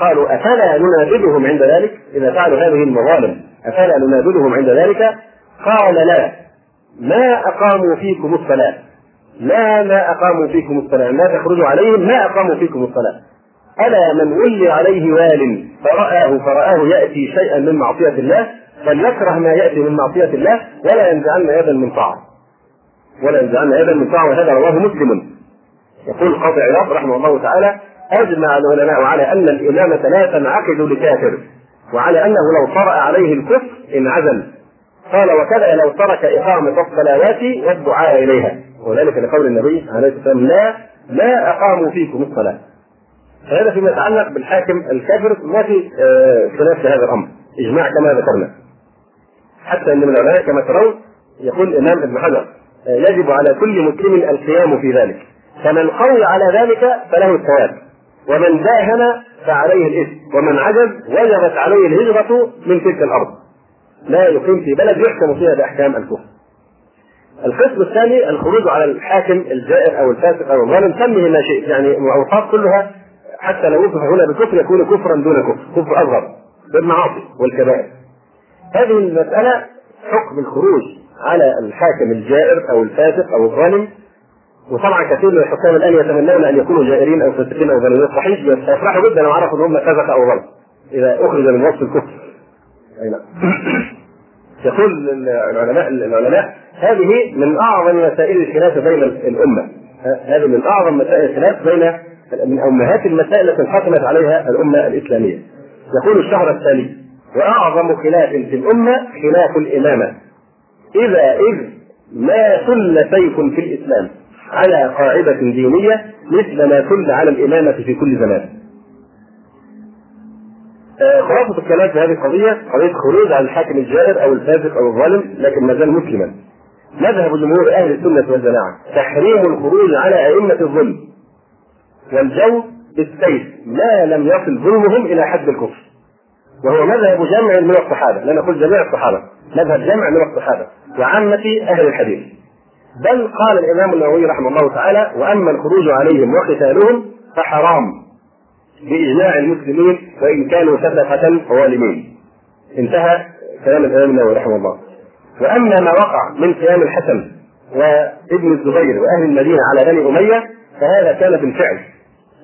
قالوا أفلا ننابذهم عند ذلك؟ إذا فعلوا هذه المظالم أفلا ننابذهم عند ذلك؟ قال لا. ما أقاموا فيكم الصلاة. لا ما أقاموا فيكم الصلاة. ما تخرجوا عليهم؟ ما أقاموا فيكم الصلاة. ألا من ولي عليه وال فرآه فرآه يأتي شيئا من معصية الله؟ فليكره ما يأتي من معصية الله ولا ينزعن يدا من طاعة. ولا ينزعن يدا من طاعة وهذا رواه مسلم. يقول القاضي عياض رحمه الله تعالى أجمع العلماء على أن الإمامة لا تنعقد لكافر وعلى أنه لو طرأ عليه الكفر انعزل قال وكذا لو ترك إقامة الصلوات والدعاء إليها. وذلك لقول النبي عليه الصلاة والسلام لا لا أقاموا فيكم الصلاة. فهذا فيما يتعلق بالحاكم الكافر ما في آه، خلاف في هذا الأمر. إجماع كما ذكرنا. حتى إن من العلماء كما ترون يقول الإمام ابن حجر آه، يجب على كل مسلم القيام في ذلك. فمن قوي على ذلك فله الثواب. ومن داهن فعليه الإثم. ومن عجز وجبت عليه الهجرة من تلك الأرض. لا يقيم في بلد يحكم فيها بأحكام الكفر. القسم الثاني الخروج على الحاكم الجائر أو الفاسق أو الظالم سمه ما شئت. يعني اوصاف كلها حتى لو وصف هنا بكفر يكون كفرا دون كفر. كفر أصغر بالمعاصي والكبائر. هذه المسألة حكم الخروج على الحاكم الجائر أو الفاسق أو الظالم. وطبعا كثير من الحكام الآن يتمنون أن يكونوا جائرين أو فاسقين أو ظالمين. صحيح يفرحوا جدا لو عرفوا ان هم فسق أو ظلم إذا أخرج من وصف الكفر. أي نعم. يقول العلماء العلماء هذه من أعظم مسائل الخلاف بين الأمة. هذه من أعظم مسائل الخلاف بين من أمهات المسائل التي انحكمت عليها الأمة الإسلامية. يقول الشهر الثاني وأعظم خلاف في الأمة خلاف الإمامة إذا إذ ما كل سيف في الإسلام على قاعدة دينية مثل ما كل على الإمامة في كل زمان آه، خلاصة الكلام في هذه القضية قضية خروج على الحاكم الجائر أو الفاسق أو الظالم لكن ما زال مسلما. مذهب جمهور أهل السنة والجماعة تحريم الخروج على أئمة الظلم والجو بالسيف ما لم يصل ظلمهم إلى حد الكفر. وهو مذهب جمع من الصحابة، لا نقول جميع الصحابة، مذهب جمع من الصحابة وعامة أهل الحديث. بل قال الإمام النووي رحمه الله تعالى: وأما الخروج عليهم وقتالهم فحرام بإجماع المسلمين وإن كانوا سفقة ظالمين انتهى كلام الإمام النووي رحمه الله. وأما ما وقع من قيام الحسن وابن الزبير وأهل المدينة على بني أمية فهذا كان بالفعل.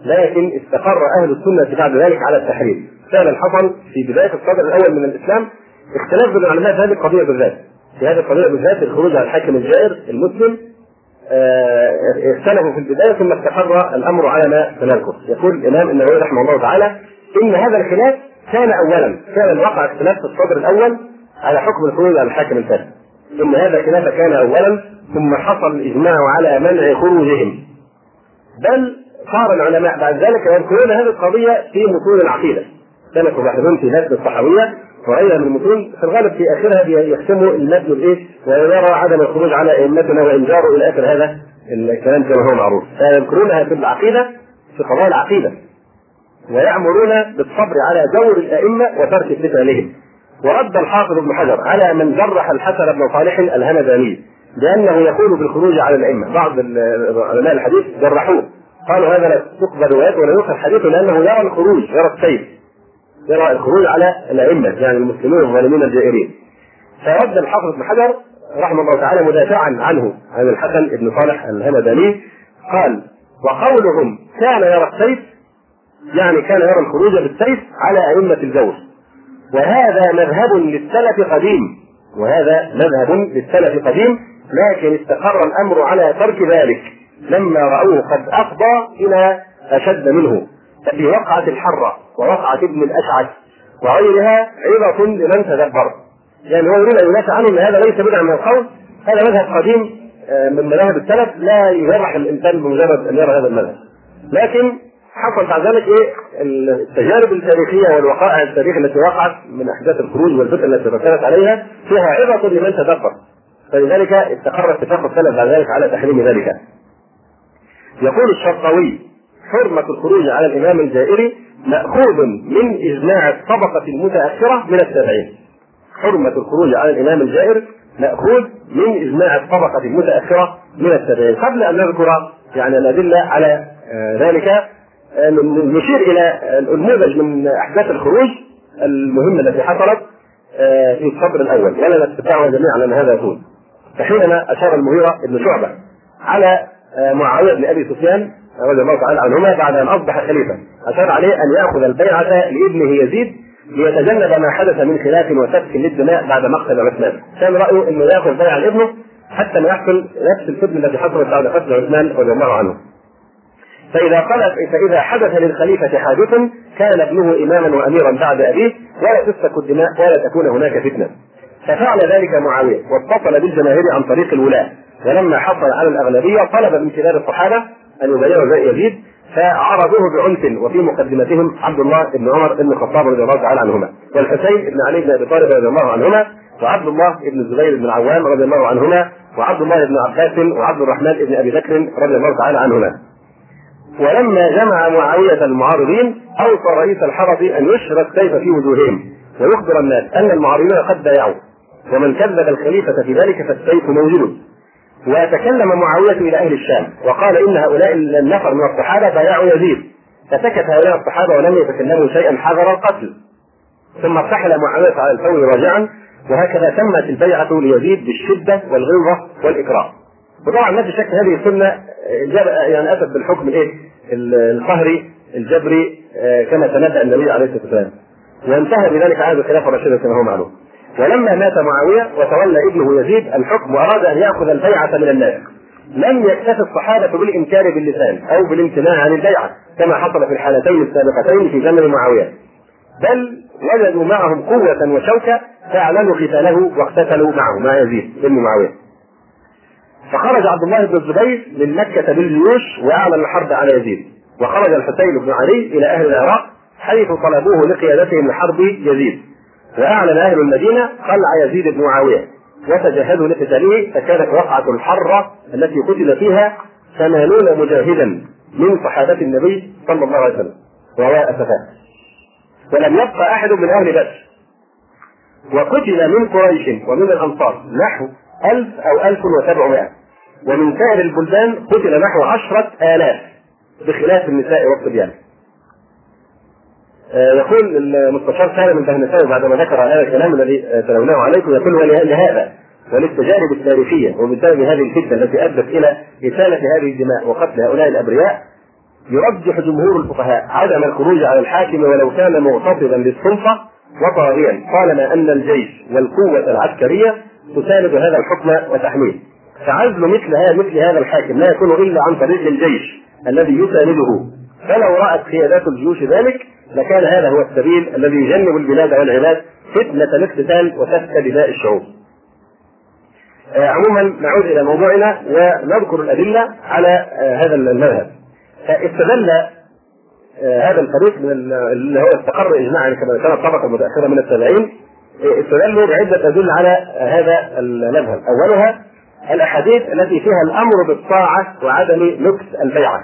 لكن استقر أهل السنة بعد ذلك على التحريم. فعلا حصل في بداية الصدر الأول من الإسلام اختلاف بين العلماء في هذه القضية بالذات. في هذه القضية بالذات الخروج على الحاكم الجائر المسلم آه، اختلفوا في البداية ثم استقر الأمر على ما تناقض. يقول الإمام النووي رحمه الله تعالى إن هذا الخلاف كان اولا كان وقع اختلاف في الصدر الأول على حكم الخروج على الحاكم الفاسد ثم هذا الخلاف كان اولا ثم حصل الإجماع على منع خروجهم. بل صار العلماء بعد ذلك يذكرون هذه القضية في متون العقيدة. كانوا يبحثون في نسب الصحوية وغيرها من المتون في الغالب في آخرها يختموا المتن الإيه؟ ويرى عدم الخروج على أئمتنا وان جاروا إلى آخر هذا الكلام كما هو معروف. فيذكرونها في العقيدة في قضايا العقيدة. ويأمرون بالصبر على دور الأئمة وترك قتالهم ورد الحافظ ابن حجر على من جرح الحسن بن صالح الهمداني بأنه يقول بالخروج على الأئمة. بعض علماء الحديث جرحوه. قالوا هذا لا تقبل روايته ولا يؤخذ حديثه لأنه يرى الخروج يرى السيف يرى الخروج على الأئمة يعني المسلمين الظالمين الجائرين. فرد الحافظ بن حجر رحمه الله تعالى مدافعا عنه عن الحسن بن صالح الهمداني قال وقولهم كان يرى السيف يعني كان يرى الخروج بالسيف على أئمة الجور وهذا مذهب للسلف قديم وهذا مذهب للسلف قديم لكن استقر الأمر على ترك ذلك. لما رأوه قد أفضى إلى أشد منه ففي وقعة الحرة ووقعة ابن الأشعث وغيرها عظة لمن تدبر. يعني هو يريد أن ينافع عنه أن هذا ليس بدعة من القول هذا مذهب قديم آه، من مذاهب السلف لا يجرح الإنسان بمجرد أن يرى هذا المذهب. لكن حصل بعد ذلك إيه؟ التجارب التاريخية والوقائع التاريخية التي وقعت من أحداث الخروج والفتن التي ركنت عليها فيها عظة لمن تدبر. فلذلك استقر اتفاق السلف بعد ذلك على تحريم ذلك. يقول الشرقاوي حرمة الخروج على الإمام الجائري مأخوذ من إجماع الطبقة المتأخرة من التابعين. حرمة الخروج على الإمام الجائر مأخوذ من إجماع الطبقة المتأخرة من التابعين، قبل أن نذكر يعني الأدلة على آه، ذلك آه، نشير إلى النموذج من أحداث الخروج المهمة التي حصلت آه، في الصدر الأول ولنا نتبعها جميعا أن هذا يكون. فحينما أشار المغيرة بن شعبة على معاوية بن أبي سفيان رضي الله تعالى عنهما بعد أن أصبح خليفة. أشار عليه أن يأخذ البيعة لابنه يزيد ليتجنب ما حدث من خلاف وسفك للدماء بعد مقتل عثمان. كان رأيه إنه يأخذ بيعة لابنه حتى ما يحصل نفس الفتنه التي حصلت بعد قتل عثمان رضي الله عنه. فإذا قال فإذا حدث للخليفة حادث كان ابنه إماما وأميرا بعد أبيه ولا تسفك الدماء ولا تكون هناك فتنة. ففعل ذلك معاوية واتصل بالجماهير عن طريق الولاة ولما حصل على الأغلبية طلب من كبار الصحابة أن يبايعوا يزيد فعرضوه بعنف وفي مقدمتهم عبد الله بن عمر بن الخطاب رضي الله تعالى عنهما والحسين بن علي بن أبي طالب رضي الله عنهما وعبد الله بن الزبير بن العوام رضي الله عنهما وعبد الله بن عباس وعبد الرحمن بن أبي بكر رضي الله تعالى عنهما. ولما جمع معاوية المعارضين أوصى رئيس الحرس أن يشرك السيف في وجوههم ويخبر الناس أن المعارضين قد بايعوا ومن كذب الخليفة في ذلك فالسيف موجود. وتكلم معاوية إلى أهل الشام وقال إن هؤلاء النفر من الصحابة بايعوا يزيد. فسكت هؤلاء الصحابة ولم يتكلموا شيئا حذر القتل. ثم ارتحل معاوية على الفور راجعا وهكذا تمت البيعة ليزيد بالشدة والغلظة والإكراه. وطبعا ما في شك هذه السنة يعني أتت بالحكم الإيه؟ القهري الجبري آه، كما تنبأ النبي عليه الصلاة والسلام. وانتهى بذلك عهد الخلافة الراشدة كما هو معلوم. ولما مات معاوية وتولى ابنه يزيد الحكم وأراد أن يأخذ البيعة من الناس. لم يكتف الصحابة بالإنكار باللسان أو بالامتناع عن البيعة كما حصل في الحالتين السابقتين في زمن معاوية. بل وجدوا معهم قوة وشوكة فأعلنوا قتاله واقتتلوا معه مع يزيد بن معاوية. فخرج عبد الله بن الزبير من مكة بالجيوش وأعلن الحرب على يزيد. وخرج الحسين بن علي إلى أهل العراق حيث طلبوه لقيادتهم لحرب يزيد. واعلن أهل المدينة قلع يزيد بن معاوية. وتجهزوا لقتاله فكانت وقعة الحره التي قتل فيها ثمانون مجاهدا من صحابة النبي صلى الله عليه وسلم. وهو اسفاه ولم يبقى أحد من أهل بدر. وقتل من قريش ومن الأنصار نحو ألف أو ألف وسبعمائة. ومن سائر البلدان قتل نحو عشرة آلاف بخلاف النساء والصبيان. يقول المستشار سالم البهنساوي بعدما ذكر هذا الكلام الذي آه، تلوناه عليكم يقول ولهذا وللتجارب التاريخية وبسبب هذه الفتنة التي أدت إلى إسالة هذه الدماء وقتل هؤلاء الأبرياء يرجح جمهور الفقهاء عدم الخروج على الحاكم ولو كان مغتصبا للسلطه وطاغيا طالما أن الجيش والقوة العسكرية تساند هذا الحكم وتحميه. فعزل مثل هذا مثل هذا الحاكم لا يكون إلا عن طريق الجيش الذي يسانده. فلو رأت قيادات الجيوش ذلك لكان هذا هو السبيل الذي يجنب البلاد والعباد فتنة الاقتتال وسفك دماء الشعوب. آه عموما نعود إلى موضوعنا ونذكر الأدلة على آه هذا المذهب. فاستدل آه هذا الفريق من اللي هو استقر اجماعا كما كانت طبقه متاخره من التابعين استدلوا بعدة أدلة على هذا المذهب، أولها الأحاديث التي فيها الأمر بالطاعة وعدم نكس البيعة.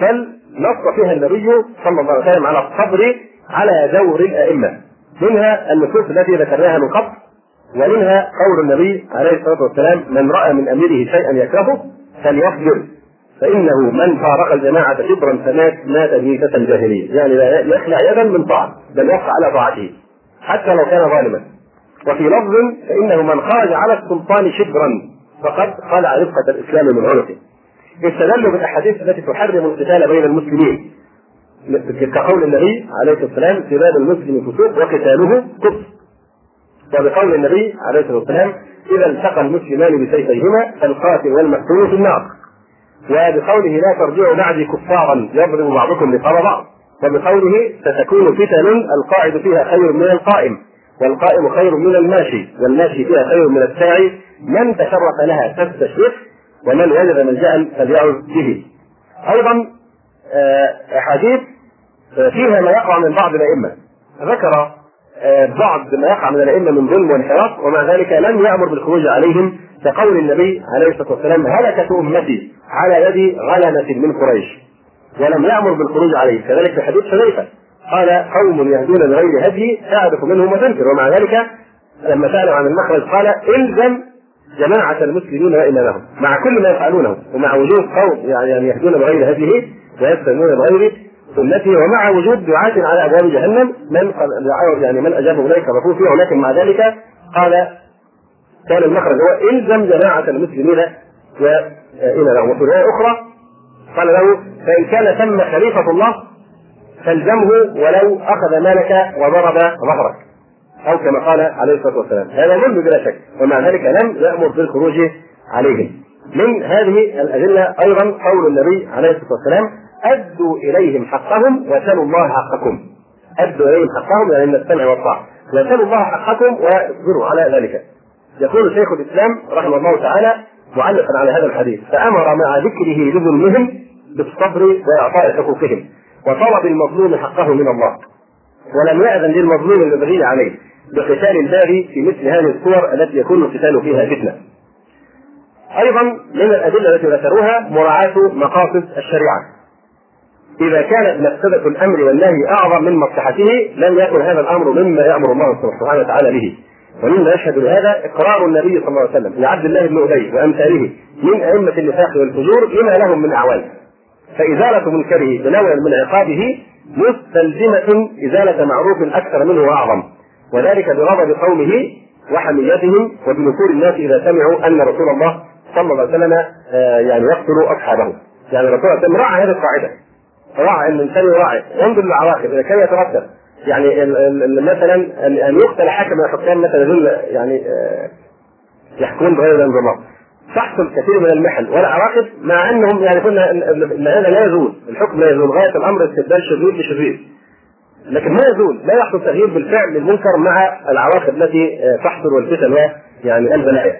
بل نص فيها النبي صلى الله عليه وسلم على الصبر على دور الأئمة. منها النصوص التي ذكرناها من قبل ومنها قول النبي عليه الصلاة والسلام من رأى من أميره شيئا يكرهه فليصبر فإنه من فارق الجماعة شبرا فمات مات ميتة جاهلية. يعني لا يخلع يدا من طاعة بل يبقى على طاعته حتى لو كان ظالما. وفي لفظ فإنه من خرج على السلطان شبرا فقد خلع رفقة الإسلام من عنقه. استدلوا بالاحاديث التي تحرم القتال بين المسلمين. كقول النبي عليه الصلاه والسلام سباب المسلم فسوق وقتاله كفر. وبقول النبي عليه الصلاه والسلام إذا التقى المسلمان بسيفيهما فالقاتل والمقتول في النار. وبقوله لا ترجعوا بعدي كفارا يضرب بعضكم رقاب بعض. وبقوله ستكون فتن القاعد فيها خير من القائم والقائم خير من الماشي والماشي فيها خير من الساعي من تشرف لها تستشرف ومن وجد ملجا فليعظ به. أيضا آه، أحاديث آه، فيها ما يقع من بعض الأئمة. ذكر آه، بعض ما يقع من الأئمة من ظلم وانحراف ومع ذلك لم يأمر بالخروج عليهم كقول النبي عليه الصلاة والسلام هلكت أمتي على يد غلمة من قريش. ولم يأمر بالخروج عليهم. كذلك في حديث حذيفة. قال قوم يهدون بغير هدي تعرف منهم وتنكر. ومع ذلك لما سألوا عن المخرج قال إلزم جماعة المسلمين وإمامهم مع كل ما يفعلونه ومع وجود قوم يعني يهدون بغير هديه ويستنون بغير سنته ومع وجود دعاة على أبواب جهنم من يعني من أجاب إليك الرسول فيها ولكن مع ذلك قال كان المخرج هو الزم جماعة المسلمين وإمامهم وفي رواية أخرى قال له فإن كان ثم خليفة الله فالزمه ولو أخذ مالك وضرب ظهرك. أو كما قال عليه الصلاة والسلام. هذا ظلم بلا شك ومع ذلك لم يأمر بالخروج عليهم. من هذه الأدلة أيضا قول النبي عليه الصلاة والسلام أدوا إليهم حقهم وسلوا الله حقكم. أدوا إليهم حقهم يعني من السمع والطاعة. وسلوا الله حقكم واصبروا على ذلك. يقول شيخ الإسلام رحمه الله تعالى معلقا على هذا الحديث فأمر مع ذكره لظلمهم بالصبر وإعطاء حقوقهم وطلب المظلوم حقه من الله. ولم يأذن للمظلوم المبغي عليه. بقتال الباري في مثل هذه الصور التي يكون القتال فيها فتنة. أيضا من الأدلة التي ذكروها مراعاة مقاصد الشريعة. إذا كانت مفسدة الأمر والنهي أعظم من مصلحته لم يكن هذا الأمر مما يأمر الله سبحانه وتعالى به. ومما يشهد لهذا إقرار النبي صلى الله عليه وسلم لعبد الله بن أبي وأمثاله من أئمة النفاق والفجور لما لهم من أعوان. فإزالة منكره بنوع من عقابه مستلزمة إزالة معروف أكثر منه وأعظم. وذلك بغضب قومه وحميتهم وبنفور الناس إذا سمعوا أن رسول الله صلى الله عليه وسلم آه، يعني يقتل أصحابه. يعني الرسول صلى الله عليه وسلم راعى هذه القاعدة. راعى ان الانسان يراعي ينظر للعواقب إذا كان يترتب. يعني مثلا ان يقتل حاكم من الحكام مثلا يدل يعني آه، يحكمون بغير الانظمام تحصل كثير من المحن والعواقب مع أنهم يعني قلنا ان هذا لا يزول. الحكم لا يزول. غاية الأمر استبدال شرير بشرير لكن ما يزول لا يحصل تغيير بالفعل للمنكر مع العواقب التي آه، تحصل والفتن يعني البلايا.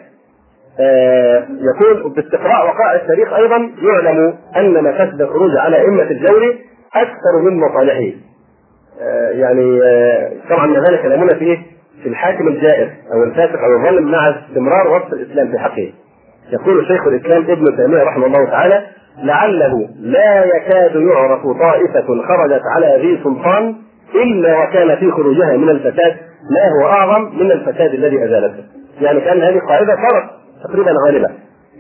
آه، يقول باستقراء وقائع التاريخ أيضا يعلم أن مفاسد الخروج على أئمة الجور أكثر من مصالحه. آه، يعني طبعا ذلك كلامنا في في الحاكم الجائر أو الفاسق أو الظالم مع استمرار وصف الإسلام في حقه. يقول شيخ الإسلام ابن تيمية رحمه الله تعالى لعله لا يكاد يعرف طائفة خرجت على ذي سلطان إلا وكان في خروجها من الفساد ما هو أعظم من الفساد الذي أزالته. يعني كان هذه قاعدة صارت تقريبا غالبه.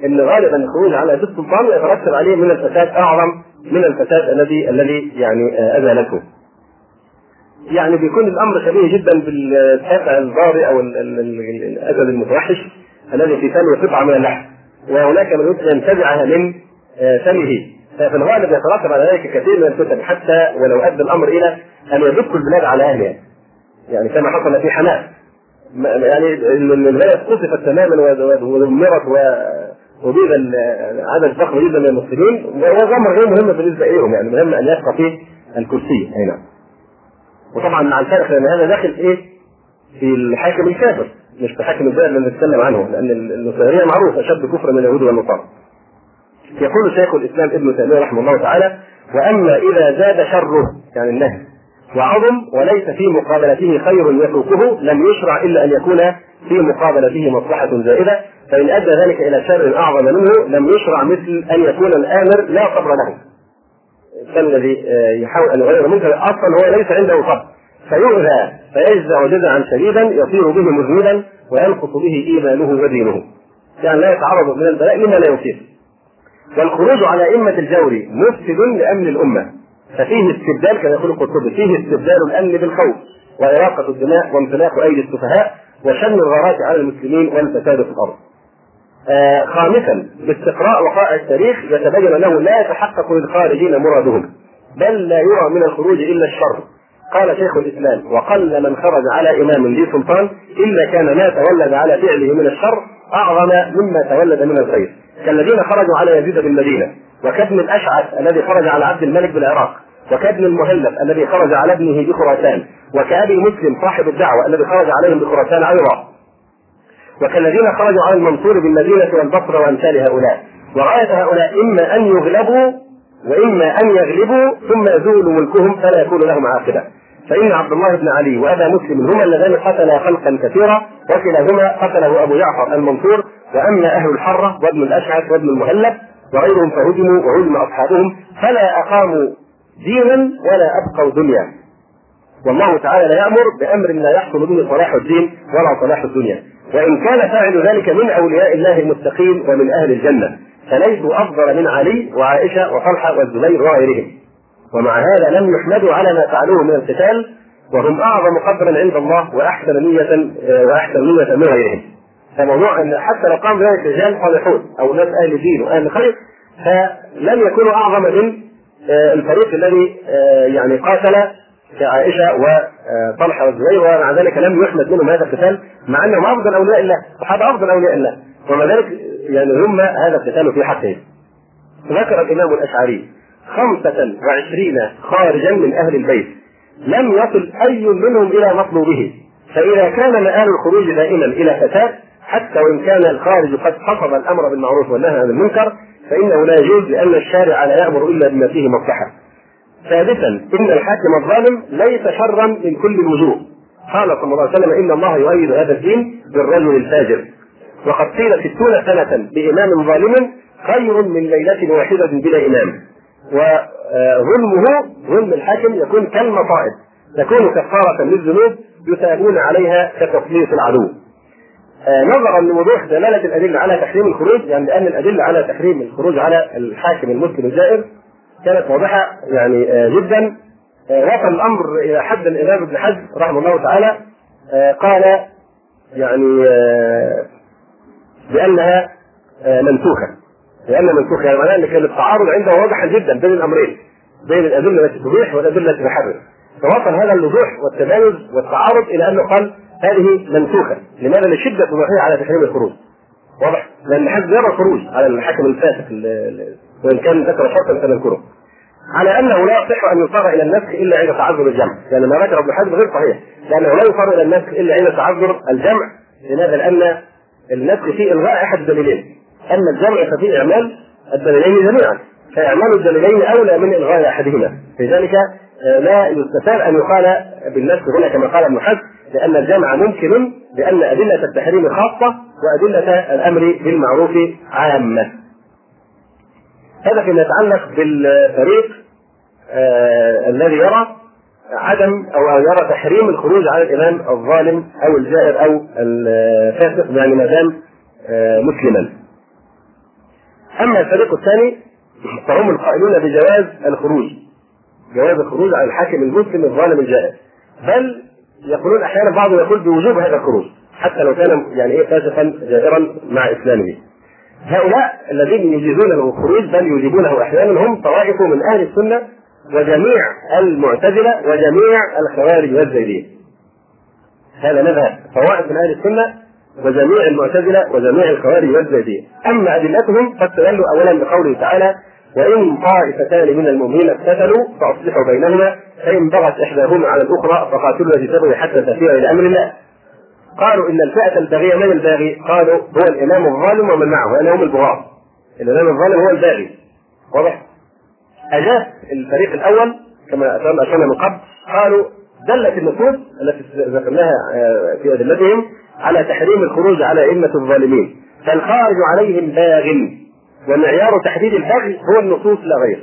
إن غالبا الخروج على ذي السلطان يترتب عليه من الفساد أعظم من الفساد الذي الذي يعني أزالته. يعني بيكون الأمر شبيه جدا بالسافع الضاري أو الاسد المتوحش الذي في فمه قطعه من اللحم وهناك من ينتزعها من آه، فمه ففي الغالب يترتب على ذلك كثير من الفتن حتى ولو أدى الأمر إلى أن يدك البلاد على أهلها. يعني كما حصل في حماس يعني الولايه قصفت تماما ودمرت وأبيد عدد ضخم جدا من المسلمين وهو أمر غير مهم بالنسبة إليهم يعني مهم أن يبقى فيه الكرسي. أي نعم. وطبعا مع الفرق لأن هذا داخل إيه؟ في الحاكم الكافر مش في حاكم البلد اللي نتكلم عنه لأن النصيريه معروف اشد كفر من اليهود والنصارى. يقول شيخ الإسلام ابن تيمية رحمه الله تعالى وأما إذا زاد شره يعني النهي وعظم وليس في مقابلته خير يتركه لم يشرع إلا أن يكون في مقابلته مصلحة زائدة فإن أدى ذلك إلى شر أعظم منه لم يشرع مثل أن يكون الآمر لا صبر له. كالذي آه، يحاول أن يغير منكر أصلا هو ليس عنده صبر فيؤذى فيجزع جزعا شديدا يصير به مذنبا وينقص به إيمانه ودينه. يعني لا يتعرض من البلاء لما لا يصيب والخروج على أئمة الجور مفسد لأمن الأمة ففيه استبدال كما يقول القرطبي فيه استبدال الأمن بالخوف وإراقة الدماء وانطلاق أيدي السفهاء وشن الغارات على المسلمين والفساد في الأرض. آه خامسا باستقراء وقائع التاريخ يتبين انه لا يتحقق للخارجين مرادهم بل لا يرى من الخروج إلا الشر قال شيخ الإسلام وقل من خرج على إمام ذي سلطان إلا كان ما تولد على فعله من الشر أعظم مما تولد من الخير. كالذين خرجوا على يزيد بالمدينة وكابن الأشعث الذي خرج على عبد الملك بالعراق وكابن المهلب الذي خرج على ابنه بخراسان وكأبي مسلم صاحب الدعوة الذي خرج عليهم بخراسان أيضا. وكالذين خرجوا على المنصور بالمدينة والبصره وأمثال هؤلاء. وغايه هؤلاء إما أن يغلبوا وإما أن يغلبوا ثم يزول ملكهم فلا يكون لهم عاقبة. فإن عبد الله بن علي وأبا مسلم هما اللذان قتلا خلقا كثيرا وكلاهما قتله أبو جعفر المنصور وأما أهل الحرة وابن الأشعث وابن المهلب وغيرهم فهزموا وهزم أصحابهم فلا أقاموا دينا ولا أبقوا دنيا. والله تعالى لا يأمر بأمر لا يحصل به صلاح الدين ولا صلاح الدنيا. وإن كان فاعل ذلك من أولياء الله المتقين ومن أهل الجنة فليسوا أفضل من علي وعائشة وطلحة والزبير وغيرهم. ومع هذا لم يحمدوا على ما فعلوه من القتال وهم أعظم قدرا عند الله وأحسن نية وأحسن نية من غيرهم. فموضوع أن حتى لو قام ذلك رجال صالحون أو ناس أهل دين وأهل خير فلم يكونوا أعظم من آه، الفريق الذي آه، يعني قاتل كعائشة وطلحه والزبير ومع ذلك لم يحمد منهم هذا القتال مع أنهم أفضل أولياء الله، صحابه أفضل أولياء الله، ومع ذلك يعني هم هذا القتال في حقهم ذكر الإمام الأشعري خمسة وعشرين خارجا من أهل البيت لم يصل أي منهم إلى مطلوبه فإذا كان مآل الخروج دائما إلى فساد حتى وإن كان الخارج قد حفظ الأمر بالمعروف والنهي عن المنكر فإنه لا يجوز لأن الشارع لا يأمر إلا بما فيه مصلحة. ثالثا إن الحاكم الظالم ليس شرا من كل الوجوه. قال صلى الله عليه وسلم إن الله يؤيد هذا الدين بالرجل الفاجر. وقد قيل ستون سنة بإمام ظالم خير من ليلة واحدة بلا إمام. وظلمه ظلم الحاكم يكون كالمصائب تكون كفارة للذنوب يثابون عليها كتسليط العدو. آه، نظرا لوضوح دلالة الأدلة على تحريم الخروج يعني لأن الأدلة على تحريم الخروج على الحاكم المسلم الجائر كانت واضحة يعني آه، جدا آه، وصل الأمر إلى حد الامام ابن حزم رحمه الله تعالى قال يعني بأنها منسوخة لأن منسوخه يعني معناها ان كان التعارض عنده واضحا جدا بين الأمرين بين الأدلة التي تبيح والأدلة التي تحرم فوصل هذا الوضوح والتمايز والتعارض إلى أنه قال هذه منسوخة. لماذا؟ لشدة وضوحها على تحريم الخروج. واضح؟ لأن حد يرى الخروج على الحاكم الفاسق وإن كان ذكر شرطا سنذكره على أنه لا يصح أن يصار إلى النسخ إلا عند تعذر الجمع، يعني ما ذكر ابن حزم غير صحيح، لأنه لا يصار إلى النسخ إلا عند تعذر الجمع، لماذا؟ لأن النسخ فيه إلغاء أحد الدليلين، اما الجمع ففيه اعمال الدليلين جميعا، فإعمال الدليلين أولى من إلغاء أحدهما، لذلك آه، لا يستفاد أن يقال بالنسخ هنا كما قال ابن حزم لأن الجمع ممكن لأن أدلة التحريم خاصة وأدلة الأمر بالمعروف عامة. هذا فيما يتعلق بالفريق آه الذي يرى عدم أو يرى تحريم الخروج على الإمام الظالم أو الجائر أو الفاسق يعني ما دام آه مسلما. أما الفريق الثاني فهم القائلون بجواز الخروج جواز الخروج على الحاكم المسلم الظالم الجائر بل يقولون أحيانا بعضهم يقول بوجوب هذا الخروج حتى لو كان يعني إيه فاسقا جائرا مع إسلامه. هؤلاء الذين يجيزونه الخروج بل يجيبونه أحيانا هم طوائف من أهل السنة وجميع المعتزلة وجميع الخوارج والزيدية. هذا مذهب طوائف من أهل السنة وجميع المعتزلة وجميع الخوارج والزيدية. أما أدلتهم فاستدلوا اولا بقوله تعالى وإن طائفتان من المؤمنين اقتتلوا فأصلحوا بينهما فإن بغت إحداهما على الأخرى فقاتلوا التي تبغي حتى تفيء إلى أمر الله. قالوا إن الفئة الباغية من الباغي؟ قالوا هو الإمام الظالم ومن معه يعني هم البغاة. الإمام الظالم هو الباغي. واضح؟ أجاب الفريق الأول كما أشرنا من قبل قالوا دلت النصوص التي ذكرناها آه، في أدلتهم على تحريم الخروج على أئمة الظالمين. فالخارج عليهم باغ ومعيار تحديد البغي هو النصوص لا غير.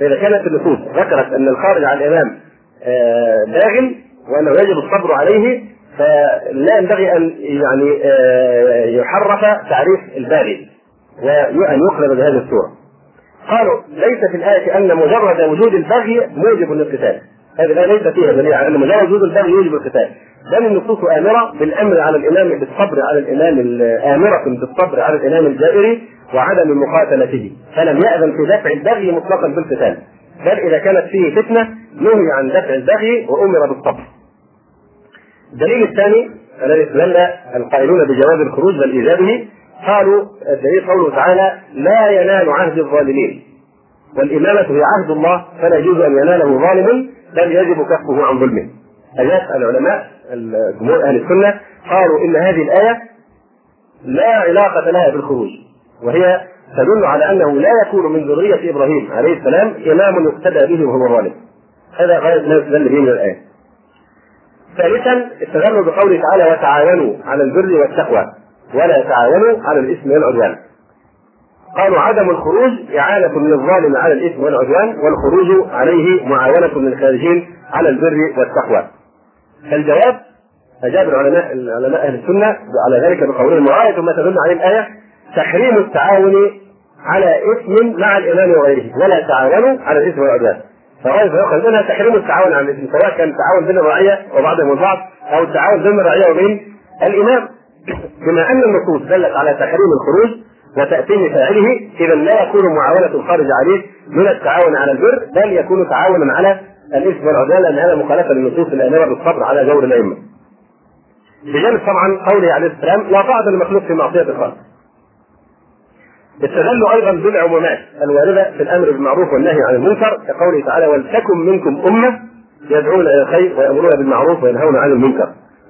فإذا كانت النصوص ذكرت أن الخارج عن الإمام آه، باغ وأنه يجب الصبر عليه فلا ينبغي أن يعني آه، يحرف تعريف الباغي وأن يقلب بهذه الصورة. قالوا ليس في الآية أن مجرد وجود البغي موجب للقتال. هذه الآية ليس فيها دليل على أن مجرد وجود البغي يوجب القتال. بل النصوص آمرة بالأمر على الإمام بالصبر على الإمام آمرة بالصبر على الإمام الجائر وعدم مقاتلته. فلم يأذن في دفع البغي مطلقا بالقتال. بل إذا كانت فيه فتنة نهي عن دفع البغي وأمر بالصبر. الدليل الثاني الذي استدل القائلون بجواز الخروج بل إيجابه قالوا الدليل قوله تعالى لا ينال عهد الظالمين. والإمامة هي عهد الله فلا يجوز أن يناله ظالم بل يجب كفه عن ظلمه. أجاب العلماء جمهور أهل السنة قالوا إن هذه الآية لا علاقة لها بالخروج وهي تدل على أنه لا يكون من ذرية إبراهيم عليه السلام إمام يقتدى به وهو ظالم. هذا غاية ما يستدل به من الآية. ثالثا استدلوا بقوله تعالى وتعاونوا على البر والتقوى ولا تعاونوا على الإثم والعدوان. قالوا عدم الخروج إعانة للظالم على الإثم والعدوان والخروج عليه معاونة للخارجين على البر والتقوى. فالجواب أجاب العلماء العلماء أهل السنة على ذلك بقولهم وآية ما تدل عليه الآية تحريم التعاون على إثم مع الإمام وغيره ولا تعاونوا على الإثم والعدوان. فغاية فيؤخذ منها تحريم التعاون على الإثم سواء كان التعاون بين الرعية وبعضهم البعض أو التعاون بين الرعية وبين الإمام. بما أن النصوص دلت على تحريم الخروج وتأثيم فاعله إذا لا يكون معاونة الخارج عليه من التعاون على البر بل يكون تعاونا على الإثم والعدوان لأن هذا مخالفة للنصوص الآمرة بالصبر على جور الأئمة. بجانب طبعا قوله عليه السلام لا طاعة لمخلوق في معصية الخالق. استدلوا أيضا بالعمومات الواردة في الأمر بالمعروف والنهي عن المنكر كقوله تعالى ولتكن منكم أمة يدعون إلى الخير ويأمرون بالمعروف وينهون عن المنكر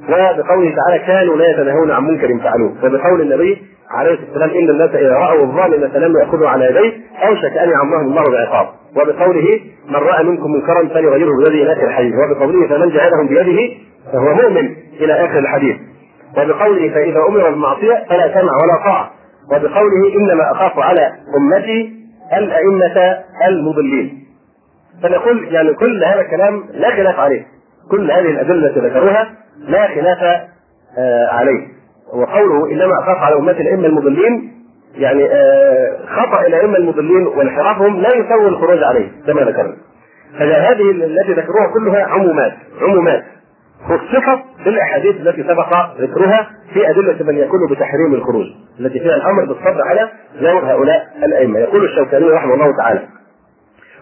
وبقوله تعالى كانوا لا يتناهون عن منكر فعلوه وبقول النبي عليه الصلاة والسلام إن الناس إذا رأوا الظالم فلم يأخذوا على يديه اوشك ان يعمهم الله بعقاب وبقوله من رأى منكم منكرا فليغيره بيده إلى آخر الحديث. وبقوله فمن جاهدهم بيده فهو مؤمن إلى آخر الحديث. وبقوله فإذا أمر بالمعصية فلا سمع ولا طاعة. وبقوله إنما أخاف على أمتي الأئمة المضلين. فنقول يعني كل هذا الكلام لا خلاف عليه. كل هذه الأدلة التي ذكروها لا خلاف آه عليه. وقوله إنما أخاف على أمتي الأئمة المضلين يعني آه خطأ الأئمة المضلين وانحرافهم لا يسوي الخروج عليه كما ذكرنا. فهذه التي ذكروها كلها عمومات عمومات. خصصت بالأحاديث التي سبق ذكرها في أدلة من يكون بتحريم الخروج التي فيها الأمر بالصبر على جور هؤلاء الأئمة. يقول الشوكاني رحمه الله تعالى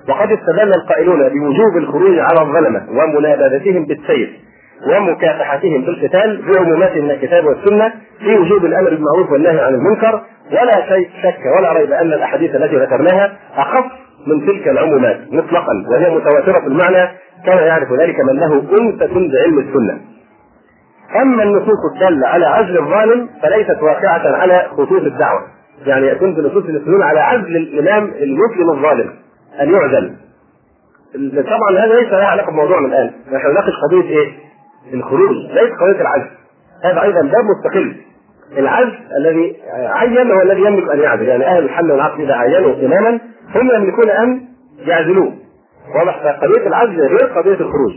وقد استدل القائلون بوجوب الخروج على الظلمة ومنابذتهم بالسيف ومكافحتهم بالقتال بعمومات من الكتاب والسنة في وجوب الأمر بالمعروف والنهي عن المنكر ولا شيء شك ولا ريب أن الأحاديث التي ذكرناها أخف من تلك العمومات مطلقا وهي متواترة المعنى كما يعرف ذلك من له أنثى بعلم السنة. أما النصوص الدالة على عزل الظالم فليست واقعة على خطوط الدعوة. يعني يكون بنصوص يدلون على عزل الإمام المسلم الظالم أن يعزل. طبعا هذا ليس له علاقه بموضوعنا الآن، نحن نناقش قضية إيه؟ الخروج ليس قضيه العزل. هذا أيضا باب مستقل. العزل الذي عين هو الذي يملك أن يعزل، يعني أهل الحل والعقد إذا عينوا اماما هم يملكون أن يعزلوه. واضح فقضيه العزل غير قضية الخروج.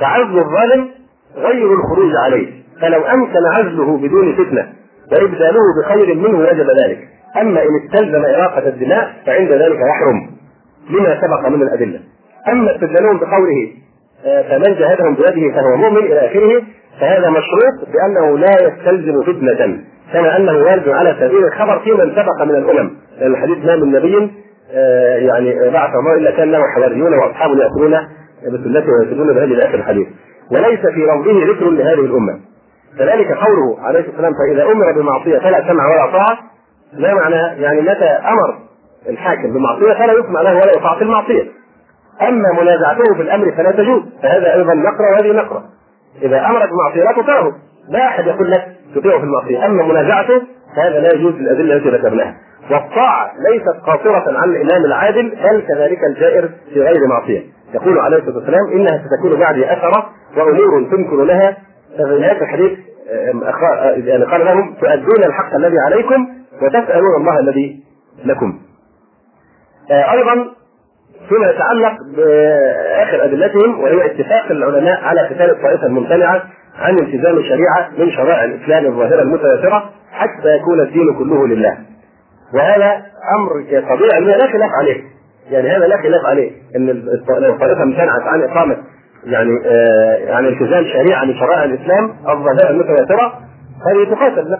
فعزل الظالم غير الخروج عليه، فلو أمكن عزله بدون فتنة وابداله بخير منه وجب ذلك. أما إن استلزم إراقة الدماء فعند ذلك يحرم لما سبق من الأدلة. أما استدلالهم بقوله فمن جاهدهم بيده فهو مؤمن إلى آخره فهذا مشروط بأنه لا يستلزم فتنه كما أنه وارد على سبيل الخبر في من سبق من الأمم. لأن الحديث ما من نبي يعني بعث الله إلا كان له حواريون وأصحاب يأكلون بسنته ويسلون بهذه إلى اخر الحديث. وليس في لفظه ذكر لهذه الأمة. كذلك قوله عليه الصلاة والسلام فإذا أمر بمعصية فلا سمع ولا طاعة لا معنى يعني متى أمر الحاكم بمعصية فلا يسمع له ولا يطاع في المعصية. أما منازعته في الأمر فلا تجوز فهذا أيضا نقره وهذه نقره إذا أمر بمعصيه لا تطيعه لا أحد يقول لك تطيعه في المعصية. أما منازعته فهذا لا يجوز الأدلة التي ذكرناها. والطاعة ليست قاصرة عن الإمام العادل بل كذلك الجائر في غير معصية. يقول عليه الصلاة والسلام إنها ستكون بعدي أثرة وأمور تنكر لها. في هذا الحديث يعني قال لهم تؤدون الحق الذي عليكم وتسألون الله الذي لكم. أيضا فيما يتعلق بآخر أدلتهم وهي اتفاق العلماء على قتال الطائفة الممتنعة عن التزام الشريعة من شرائع الإسلام الظاهرة المتواترة حتى يكون الدين كله لله. وهذا أمر طبيعي لا خلاف عليه. يعني هذا لا خلاف عليه إن الطائفة امتنعت عن إقامة يعني آه عن التزام شريعة من شرائع الإسلام الظاهرة المتواترة هذه تقاتل